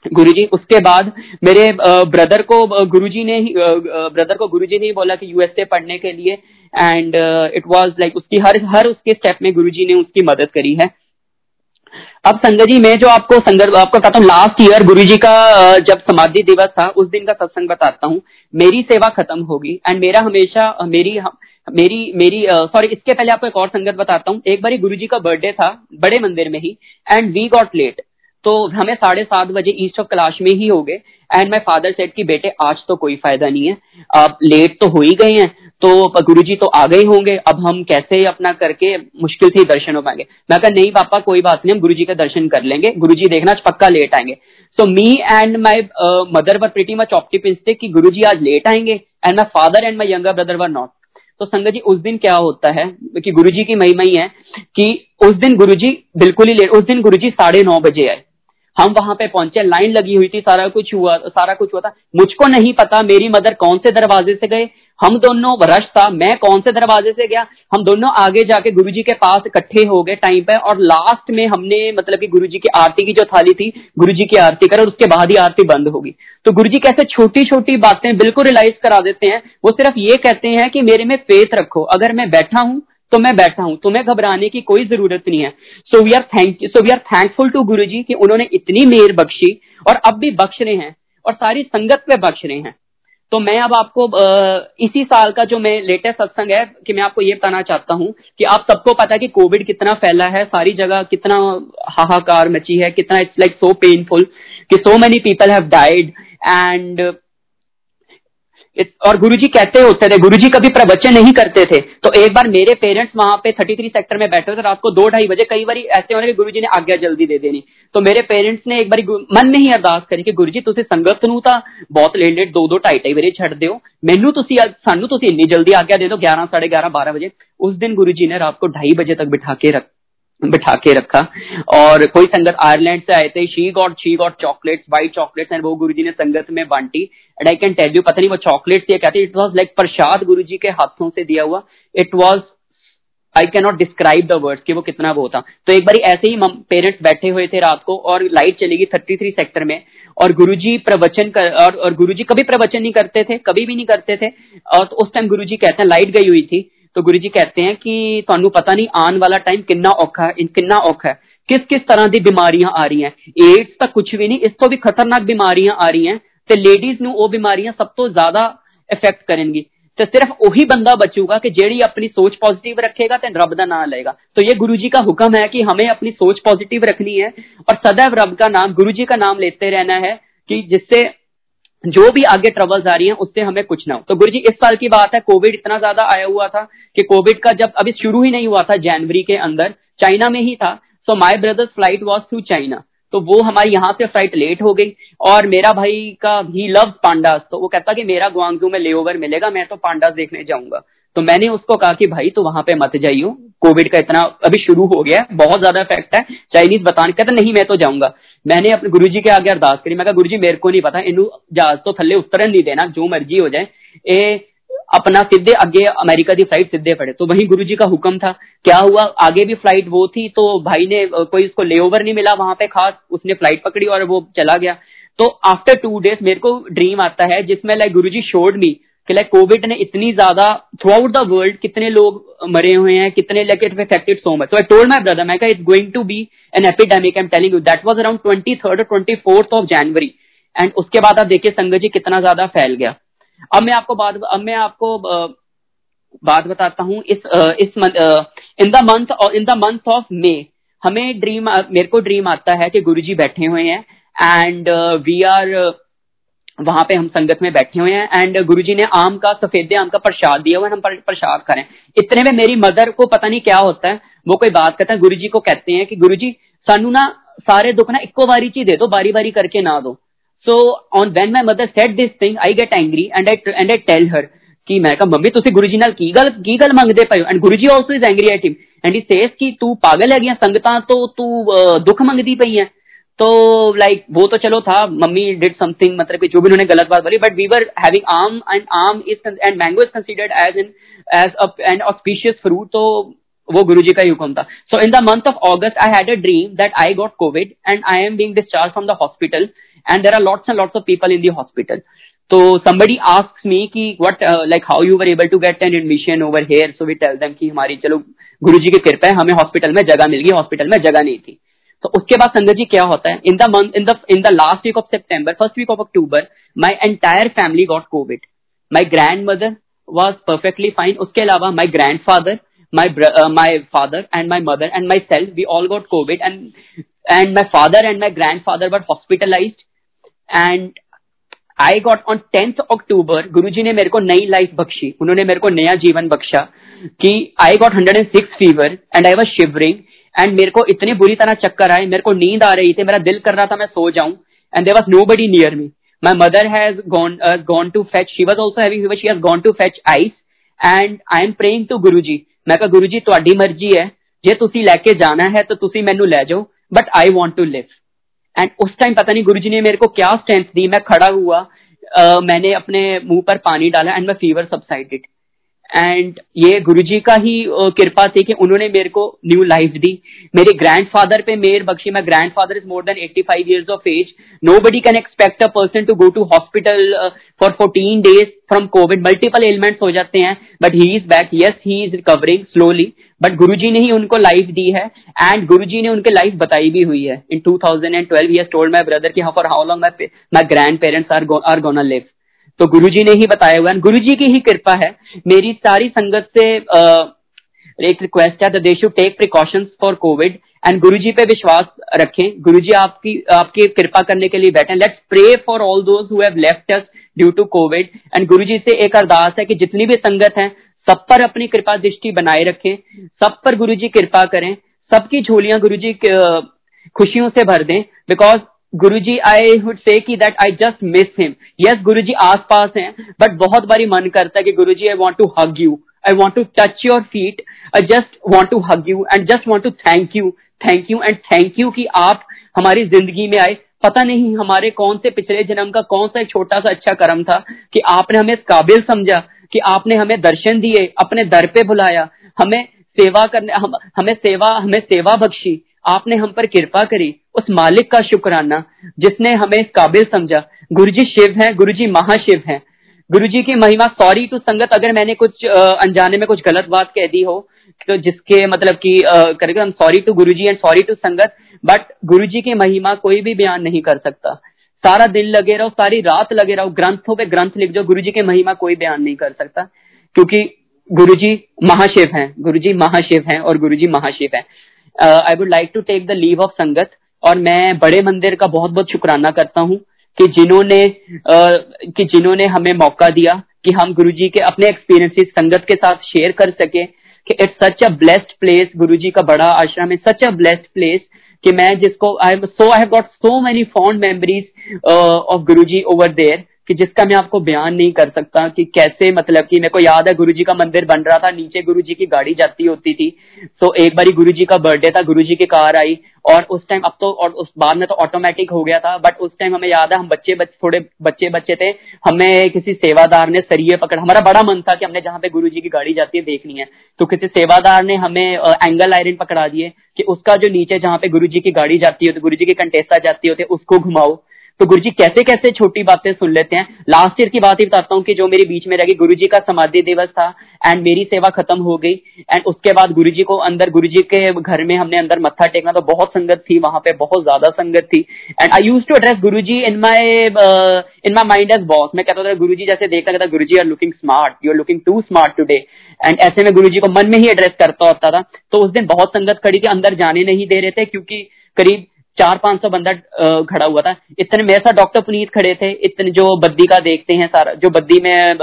Speaker 3: गुरु जी उसके बाद मेरे ब्रदर को गुरु जी ने ब्रदर को गुरु जी ने ही बोला कि यूएसए पढ़ने के लिए। एंड इट वॉज़ लाइक उसकी हर हर उसके स्टेप में गुरु जी ने उसकी मदद करी है। अब संगत जी मैं जो आपको संगत आपको कहता हूँ लास्ट ईयर गुरु जी का जब समाधि दिवस था, उस दिन का सत्संग बताता हूँ। मेरी सेवा खत्म होगी एंड मेरा हमेशा मेरी मेरी मेरी सॉरी इसके पहले आपको एक और संगत बताता हूँ। एक बारी गुरु जी का बर्थडे था, बड़े मंदिर में he and we got late तो हमें साढ़े सात बजे ईस्ट ऑफ़ कैलाश में ही हो गए एंड माई फादर सेट कि, बेटे, आज तो कोई फ़ायदा नहीं है। आप लेट तो हो ही गए हैं तो गुरु जी तो आ गए होंगे, अब हम कैसे अपना करके मुश्किल से दर्शन हो पाएँगे? मैं कहा, नहीं पापा, कोई बात नहीं, हम गुरु जी का दर्शन कर लेंगे गुरु जी देखना पक्का लेट आएँगे. So me and my mother were pretty much optimistic कि गुरु जी आज लेट आएँगे and my father and my younger brother were not तो संगत जी, उस दिन क्या होता है कि गुरु जी की महिमा ही है कि उस दिन गुरु जी बिल्कुल ही लेट उस दिन गुरु जी साढ़े नौ बजे आए। हम वहाँ पे पहुँचे, लाइन लगी हुई थी, सारा कुछ हुआ, सारा कुछ हुआ था। मुझको नहीं पता, मेरी मदर कौन से दरवाजे से गए। हम दोनों रश था, मैं कौन से दरवाजे से गया। हम दोनों आगे जाके गुरुजी के पास इकट्ठे हो गए टाइम पे, और लास्ट में हमने मतलब कि गुरुजी की आरती की जो थाली थी, गुरुजी की आरती कर और उसके बाद ही आरती बंद होगी। तो गुरुजी कैसे छोटी छोटी बातें बिल्कुल रियलाइज़ करा देते हैं, वो सिर्फ़ ये कहते हैं कि मेरे में फेथ रखो। अगर मैं बैठा हूँ तो मैं बैठा हूँ, तुम्हें घबराने की कोई ज़रूरत नहीं है। So we are thank so we are thankful to Guru ji कि उन्होंने इतनी मेहर बख्शी और अब भी बख्श रहे हैं और सारी संगत पे बख्श रहे हैं। तो मैं अब आपको इसी साल का जो मैं लेटेस्ट सत्संग है कि मैं आपको ये बताना चाहता हूँ कि आप सबको पता है कि कोविड कितना फैला है, सारी जगह कितना हाहाकार मची है, कितना इट्स लाइक सो पेनफुल कि so many people have died and और गुरुजी कहते होते थे, गुरुजी कभी प्रवचन नहीं करते थे। तो एक बार मेरे पेरेंट्स वहाँ पे 33 सेक्टर में बैठे थे, रात को दो ढाई बजे, कई बार ऐसे होने के गुरुजी ने आज्ञा जल्दी दे देनी। तो मेरे पेरेंट्स ने एक बार मन में ही अरदास करी कि गुरुजी तुम संगत नू था बहुत लेट लेट दो ढाई ढाई बजे छड़ दो मैनू सानू इन्नी जल्दी आज्ञा दे दो, ग्यारह, साढ़े ग्यारह, बारह बजे। उस दिन गुरु जी ने रात को ढाई बजे तक बिठा के रख बिठा के रखा। और कोई संगत आयरलैंड से आए थे she got she got chocolates white chocolates and वो गुरुजी ने संगत में बांटी। And I can tell you पता नहीं वो चॉकलेट्स ये कहते इट वॉज़ लाइक प्रसाद गुरु जी के हाथों से दिया हुआ। It was I can not describe the words कि वो कितना वो था। तो एक बार ऐसे ही पेरेंट्स बैठे हुए थे रात को और लाइट चली गई थर्टी थ्री सेक्टर में। और गुरुजी प्रवचन कर और, और गुरुजी कभी प्रवचन नहीं करते थे कभी भी नहीं करते थे। और तो उस टाइम गुरुजी कहते हैं लाइट गई हुई थी। तो गुरु जी कहते हैं कि ਤੁਹਾਨੂੰ पता नहीं आने वाला टाइम किन्ना औखा है किन्ना औखा है किस किस तरह की बीमारियां आ रही हैं एड्स तक कुछ भी नहीं इस तो भी खतरनाक बीमारियां आ रही हैं ਤੇ ਲੇਡੀਜ਼ ਨੂੰ ਉਹ ਬਿਮਾਰੀਆਂ ਸਭ ਤੋਂ ਜ਼ਿਆਦਾ ਇਫੈਕਟ ਕਰਨਗੀ तो सिर्फ वही बंदा बचूगा कि जेड़ी अपनी सोच पॉजिटिव रखेगा तो रब का नाम लेगा तो ये गुरु जी का हुक्म है कि हमें अपनी सोच पॉजिटिव रखनी है और सदैव रब का नाम गुरु जी का नाम लेते रहना है कि जिससे जो भी आगे ट्रबल्स आ रही हैं, उससे हमें कुछ ना हो। तो गुरु जी इस साल की बात है कोविड इतना ज़्यादा आया हुआ था कि कोविड का जब अभी शुरू ही नहीं हुआ था जनवरी के अंदर, चाइना में ही था। So my brothers flight was to China तो वो हमारी यहाँ से फ़्लाइट लेट हो गई और मेरा भाई का ही लव पांडास तो वो कहता कि मेरा गुआंगजू में लेओवर मिलेगा, मैं तो पांडास देखने जाऊँगा। तो मैंने उसको कहा कि भाई तो वहाँ पे मत जाइयो। कोविड का इतना अभी शुरू हो गया है बहुत ज़्यादा इफ़ेक्ट है। चाइनीज़ बताने कहते, नहीं, मैं तो जाऊँगा। मैंने अपने गुरु जी के आगे अरदास करी। मैं कहा गुरु मेरे को नहीं पता इन जहाज़ तो थले उतरन नहीं देना, जो मर्ज़ी हो जाए। ए, अपना सीधे आगे अमेरिका की फ़्लाइट सीधे पड़े। तो वही गुरु जी का हुक्म था। क्या हुआ? आगे भी फ़्लाइट वो थी तो भाई ने कोई उसको लेओवर नहीं मिला वहाँ पे खास। उसने फ़्लाइट पकड़ी और वो चला गया। तो आफ्टर टू डेज़ मेरे को ड्रीम आता है, जिसमें लाइक गुरु जी शोड मी कि लाइक कोविड ने इतनी ज़्यादा थ्रू आउट द वर्ल्ड कितने लोग मरे हुए हैं, कितने like it affected so much so I told my brother मैं it's going to be an epidemic I am telling you that was around twenty third twenty fourth of January and उसके बाद आप देखिए, संगत जी कितना ज़्यादा फैल गया। अब मैं आपको बात, अब मैं आपको बात बताता हूँ, इस इस in the month in the month of May हमें ड्रीम मेरे को ड्रीम आता है कि गुरुजी बैठे हुए हैं। एंड वी आर वहाँ पे हम संगत में बैठे हुए हैं एंड गुरुजी ने आम का, सफेदे आम का प्रसाद दिया हुआ है, हम प्रसाद करें। इतने में मेरी मदर को पता नहीं क्या होता है, वो कोई बात कहता है, गुरुजी को कहते हैं कि गुरु जी सानू ना सारे दुख ना इको बारी ची दे दो, बारी बारी करके ना दो। So on when my mother set this thing I get angry and I and I tell her कि मैं कहा, मम्मी तुम गुरु जी की गल की गल मंगते पे and Guru ji also is angry at him and he says कि, तू पागल है संगतां तो तू दुख मंगती पई है। तो लाइक वो तो चलो था मम्मी डिड समथिंग मतलब कि जो भी उन्होंने गलत बात बोली but we were having aam and aam is and mango is considered as in as an auspicious fruit तो वो गुरु जी का ही हुक्म था। So in the month of August I had a dream that I got covid and I am being discharge from the hospital and there are lots and lots of people in the hospital. So somebody asks me कि what uh, like how you were able to get an admission over here? So we tell them कि हमारी चलो गुरु जी की कृपा है हमें hospital में जगह मिल गई हॉस्पिटल में जगह नहीं थी। तो उसके बाद संगत जी क्या होता है? In the month in the in the last week of September first week of October my entire family got covid my grandmother was perfectly fine उसके अलावा my grandfather my my uh, and my and my mother and myself we all got and and and father father and my grandfather were hospitalized. And I got on tenth October Guru ji ने मेरे को नई life Bakshi उन्होंने मेरे को नया जीवन बख्शा कि I got hundred and six fever and I was shivering and मेरे को इतनी बुरी तरह चक्कर आए मेरे को नींद आ रही थी मेरा दिल कर रहा था मैं सो जाऊं and there was nobody near me my mother has gone gone to fetch she was also having she has gone to fetch ice and I am praying to Guru ji मैं कहा गुरु जी ਤੁਹਾਡੀ मर्जी है जे तुसी लैके जाना है तो तुसी मैनू लै जाओ but I want to live and उस टाइम पता नहीं गुरु जी ने मेरे को क्या स्ट्रेंथ दी मैं खड़ा हुआ uh, मैंने अपने मुंह पर पानी डाला and my fever subsided and ये गुरुजी का ही कृपा थी कि उन्होंने मेरे को न्यू लाइफ दी। मेरे ग्रैंडफादर पे मेयर Bakshi my grandfather is more than 85 years of age nobody can expect a person to go to hospital for 14 days from covid multiple elements हो जाते हैं but he is back yes he is recovering slowly but Guru ji ने ही उनको life दी है। And Guru ji ने उनके life बताई भी हुई है। In 2012 he told my brother की for how long my grandparents are are gonna live तो गुरु जी ने ही बताया हुआ है। गुरु जी की ही कृपा है। मेरी सारी संगत से एक रिक्वेस्ट है they should take precautions for covid and Guru ji पे विश्वास रखें। गुरु जी आपकी आपकी कृपा करने के लिए बैठे let's pray for all those who have left us due to covid and Guru ji से एक अरदास है कि जितनी भी संगत है, सब पर अपनी कृपा दृष्टि बनाए रखें। सब पर गुरु जी कृपा करें। सबकी झोलियाँ गुरु जी खुशियों से भर दें। Because Guru ji I would say कि that I just miss him yes Guru ji आस पास हैं बट बहुत बारी मन करता है कि Guru ji I want to hug you I want to touch your feet I just want to hug you and just want to thank you thank you and thank you कि आप हमारी ज़िंदगी में आए। पता नहीं हमारे कौन से पिछले जन्म का कौन सा छोटा सा अच्छा कर्म था कि आपने हमें काबिल समझा कि आपने हमें दर्शन दिए अपने दर पे बुलाया हमें सेवा करने हम, हमें सेवा हमें सेवा बख्शी। आपने हम पर कृपा करी, उस मालिक का शुक्राना, जिसने हमें इस काबिल समझा। गुरु जी शिव है गुरु जी महाशिव है। गुरु जी की महिमा सॉरी टू संगत, अगर मैंने कुछ अनजाने में कुछ गलत बात कह दी हो तो जिसके मतलब कि करेगा हम sorry to Guru ji and sorry to sangat but Guru ji की महिमा कोई भी बयान नहीं कर सकता। सारा दिन लगे रहो, सारी रात लगे रहो, ग्रंथों पे ग्रंथ लिख जाओ गुरु जी की महिमा कोई बयान नहीं कर सकता, क्योंकि गुरु जी महाशिव हैं गुरु जी महाशिव हैं और गुरु जी महाशिव हैं। I would like to take the leave of sangat और मैं बड़े मंदिर का बहुत बहुत शुक्राना करता हूँ कि जिन्होंने uh, कि जिन्होंने हमें मौका दिया कि हम गुरु जी के अपने एक्सपीरियंसेस संगत के साथ शेयर कर सके कि it's such a blessed place Guru ji का बड़ा आश्रम है सच अ ब्लेस्ड प्लेस कि मैं जिसको I so I have got so many fond memories of Guru ji over there कि जिसका मैं आपको बयान नहीं कर सकता कि कैसे मतलब कि मेरे को याद है गुरुजी का मंदिर बन रहा था, नीचे गुरुजी की गाड़ी जाती होती थी। तो एक बारी गुरुजी का बर्थडे था, गुरुजी की कार आई और उस टाइम अब तो और उस बाद में तो ऑटोमेटिक हो गया था बट उस टाइम हमें याद है, हम बच्चे बच्चे, थोड़े बच्चे बच्चे थे, हमें किसी सेवादार ने सरिये पकड़, हमारा बड़ा मन था कि हमने जहाँ पे गुरु जी की गाड़ी जाती है देखनी है। तो किसी सेवादार ने हमें एंगल आयरन पकड़ा दिए कि उसका जो नीचे जहाँ पे गुरु जी की गाड़ी जाती है तो गुरु जी की कंटेस्टा जाती होती है, उसको घुमाओ। तो गुरु जी कैसे कैसे छोटी बातें सुन लेते हैं? लास्ट ईयर की बात ही बताता हूँ कि जो मेरे बीच में रह गई गुरु जी का समाधि दिवस था एंड मेरी सेवा खत्म हो गई एंड उसके बाद गुरु जी को अंदर गुरु जी के घर में हमने अंदर मत्था टेकना तो बहुत संगत थी, वहाँ पे बहुत ज़्यादा संगत थी and I use to address Guru ji in my in my mind as boss मैं कहता था गुरु जी जैसे देखता कहता Guru ji are looking smart you are looking too smart today and ऐसे में गुरु जी को मन में ही एड्रेस करता होता था। तो उस दिन बहुत संगत खड़ी थी अंदर जाने नहीं दे रहे थे क्योंकि करीब चार पाँच सौ बंदा खड़ा हुआ था। इतने, मेरे साथ डॉक्टर पुनीत खड़े थे। इतने जो बद्दी का देखते हैं सारा, जो बद्दी में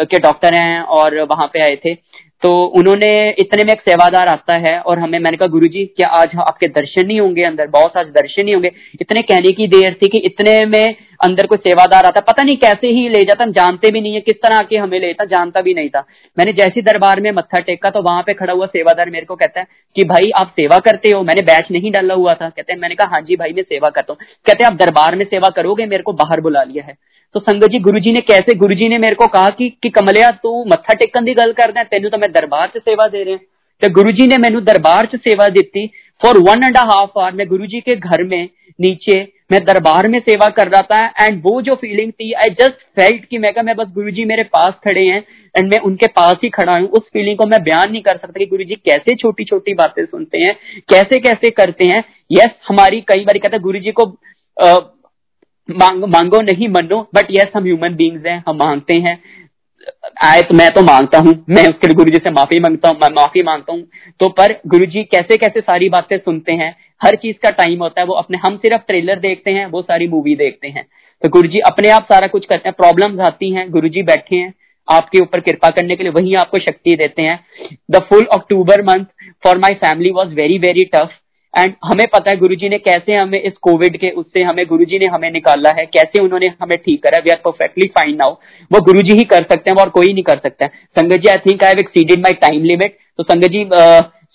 Speaker 3: के डॉक्टर हैं और वहाँ पे आए थे। तो उन्होंने, इतने में एक सेवादार आता है और हमें, मैंने कहा गुरु जी क्या आज आपके दर्शन नहीं होंगे अंदर? बहुत आज दर्शन नहीं होंगे। इतने कहने की देर थी कि इतने में अंदर कोई सेवादार आता पता नहीं कैसे ही ले जाता जानते भी नहीं है किस तरह आके हमें लेता जानता भी नहीं था। मैंने जैसी दरबार में मत्था टेका तो वहाँ पे खड़ा हुआ सेवादार मेरे को कहता है कि भाई आप सेवा करते हो मैंने बैच नहीं डाला हुआ था। कहते हैं मैंने कहा हाँ जी भाई मैं सेवा करता हूँ। कहते हैं आप दरबार में सेवा करोगे मेरे को बाहर बुला लिया है। तो संगत जी गुरु जी ने कैसे गुरु जी ने मेरे को कहा कि, कि कमलिया तू मत्था टेकन की गल कर करदा तेन तो मैं दरबार च सेवा दे रहे तो गुरु जी ने मैनू दरबार च सेवा दी for one and half hour मैं गुरु जी के घर में नीचे मैं दरबार में सेवा कर रहा था एंड वो जो फीलिंग थी आई जस्ट फेल्ट कि मैं कहा मैं बस गुरु जी मेरे पास खड़े हैं एंड मैं उनके पास ही खड़ा हूँ। उस फीलिंग को मैं बयान नहीं कर सकता कि गुरु जी कैसे छोटी छोटी बातें सुनते हैं कैसे कैसे करते हैं। यस हमारी कई बार कहते गुरु जी को आ, मांग, मांगो नहीं मनो बट यस हम ह्यूमन बींग्स हैं हम मांगते हैं। आए तो मैं तो माँगता हूँ, मैं उसके लिए गुरु जी से माफ़ी माँगता हूँ माफ़ी माँगता हूँ। तो पर गुरु जी कैसे कैसे सारी बातें सुनते हैं, हर चीज़ का टाइम होता है, वो अपने, हम सिर्फ़ ट्रेलर देखते हैं, वो सारी मूवी देखते हैं। तो गुरु जी अपने आप सारा कुछ करते हैं प्रॉब्लम्स आती हैं गुरु जी बैठे हैं, आपके ऊपर कृपा करने के लिए वही आपको शक्ति देते हैं। The full October month for my family was very very tough and हमें पता है गुरुजी ने कैसे हमें इस कोविड के उससे हमें गुरुजी ने हमें निकाला है कैसे उन्होंने हमें ठीक करा we are perfectly fine now वो गुरुजी ही कर सकते हैं और कोई नहीं कर सकता है। Sangat ji I think I have exceeded my time limit तो संगत जी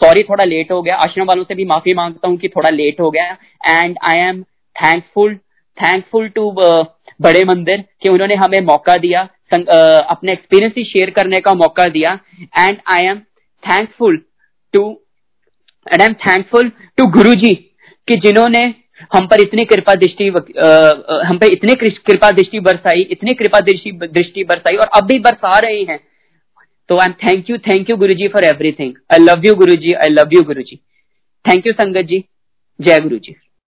Speaker 3: सॉरी थोड़ा लेट हो गया। आश्रम वालों से भी माफ़ी माँगता हूँ कि थोड़ा लेट हो गया। And I am thankful thankful to बड़े मंदिर कि उन्होंने हमें मौका दिया। संग, uh, अपने एक्सपीरियंस ही शेयर करने का मौका दिया। And I am thankful to and I am thankful to Guru ji कि जिन्होंने हम पर इतनी कृपा दृष्टि हम पर इतनी कृपा दृष्टि बरसाई, इतनी कृपा दृष्टि दृष्टि बरसाई और अब भी बरसा रहे हैं। तो I am thank you thank you Guru ji for everything I love you Guru ji I love you Guru ji thank you संगत जी जय गुरु जी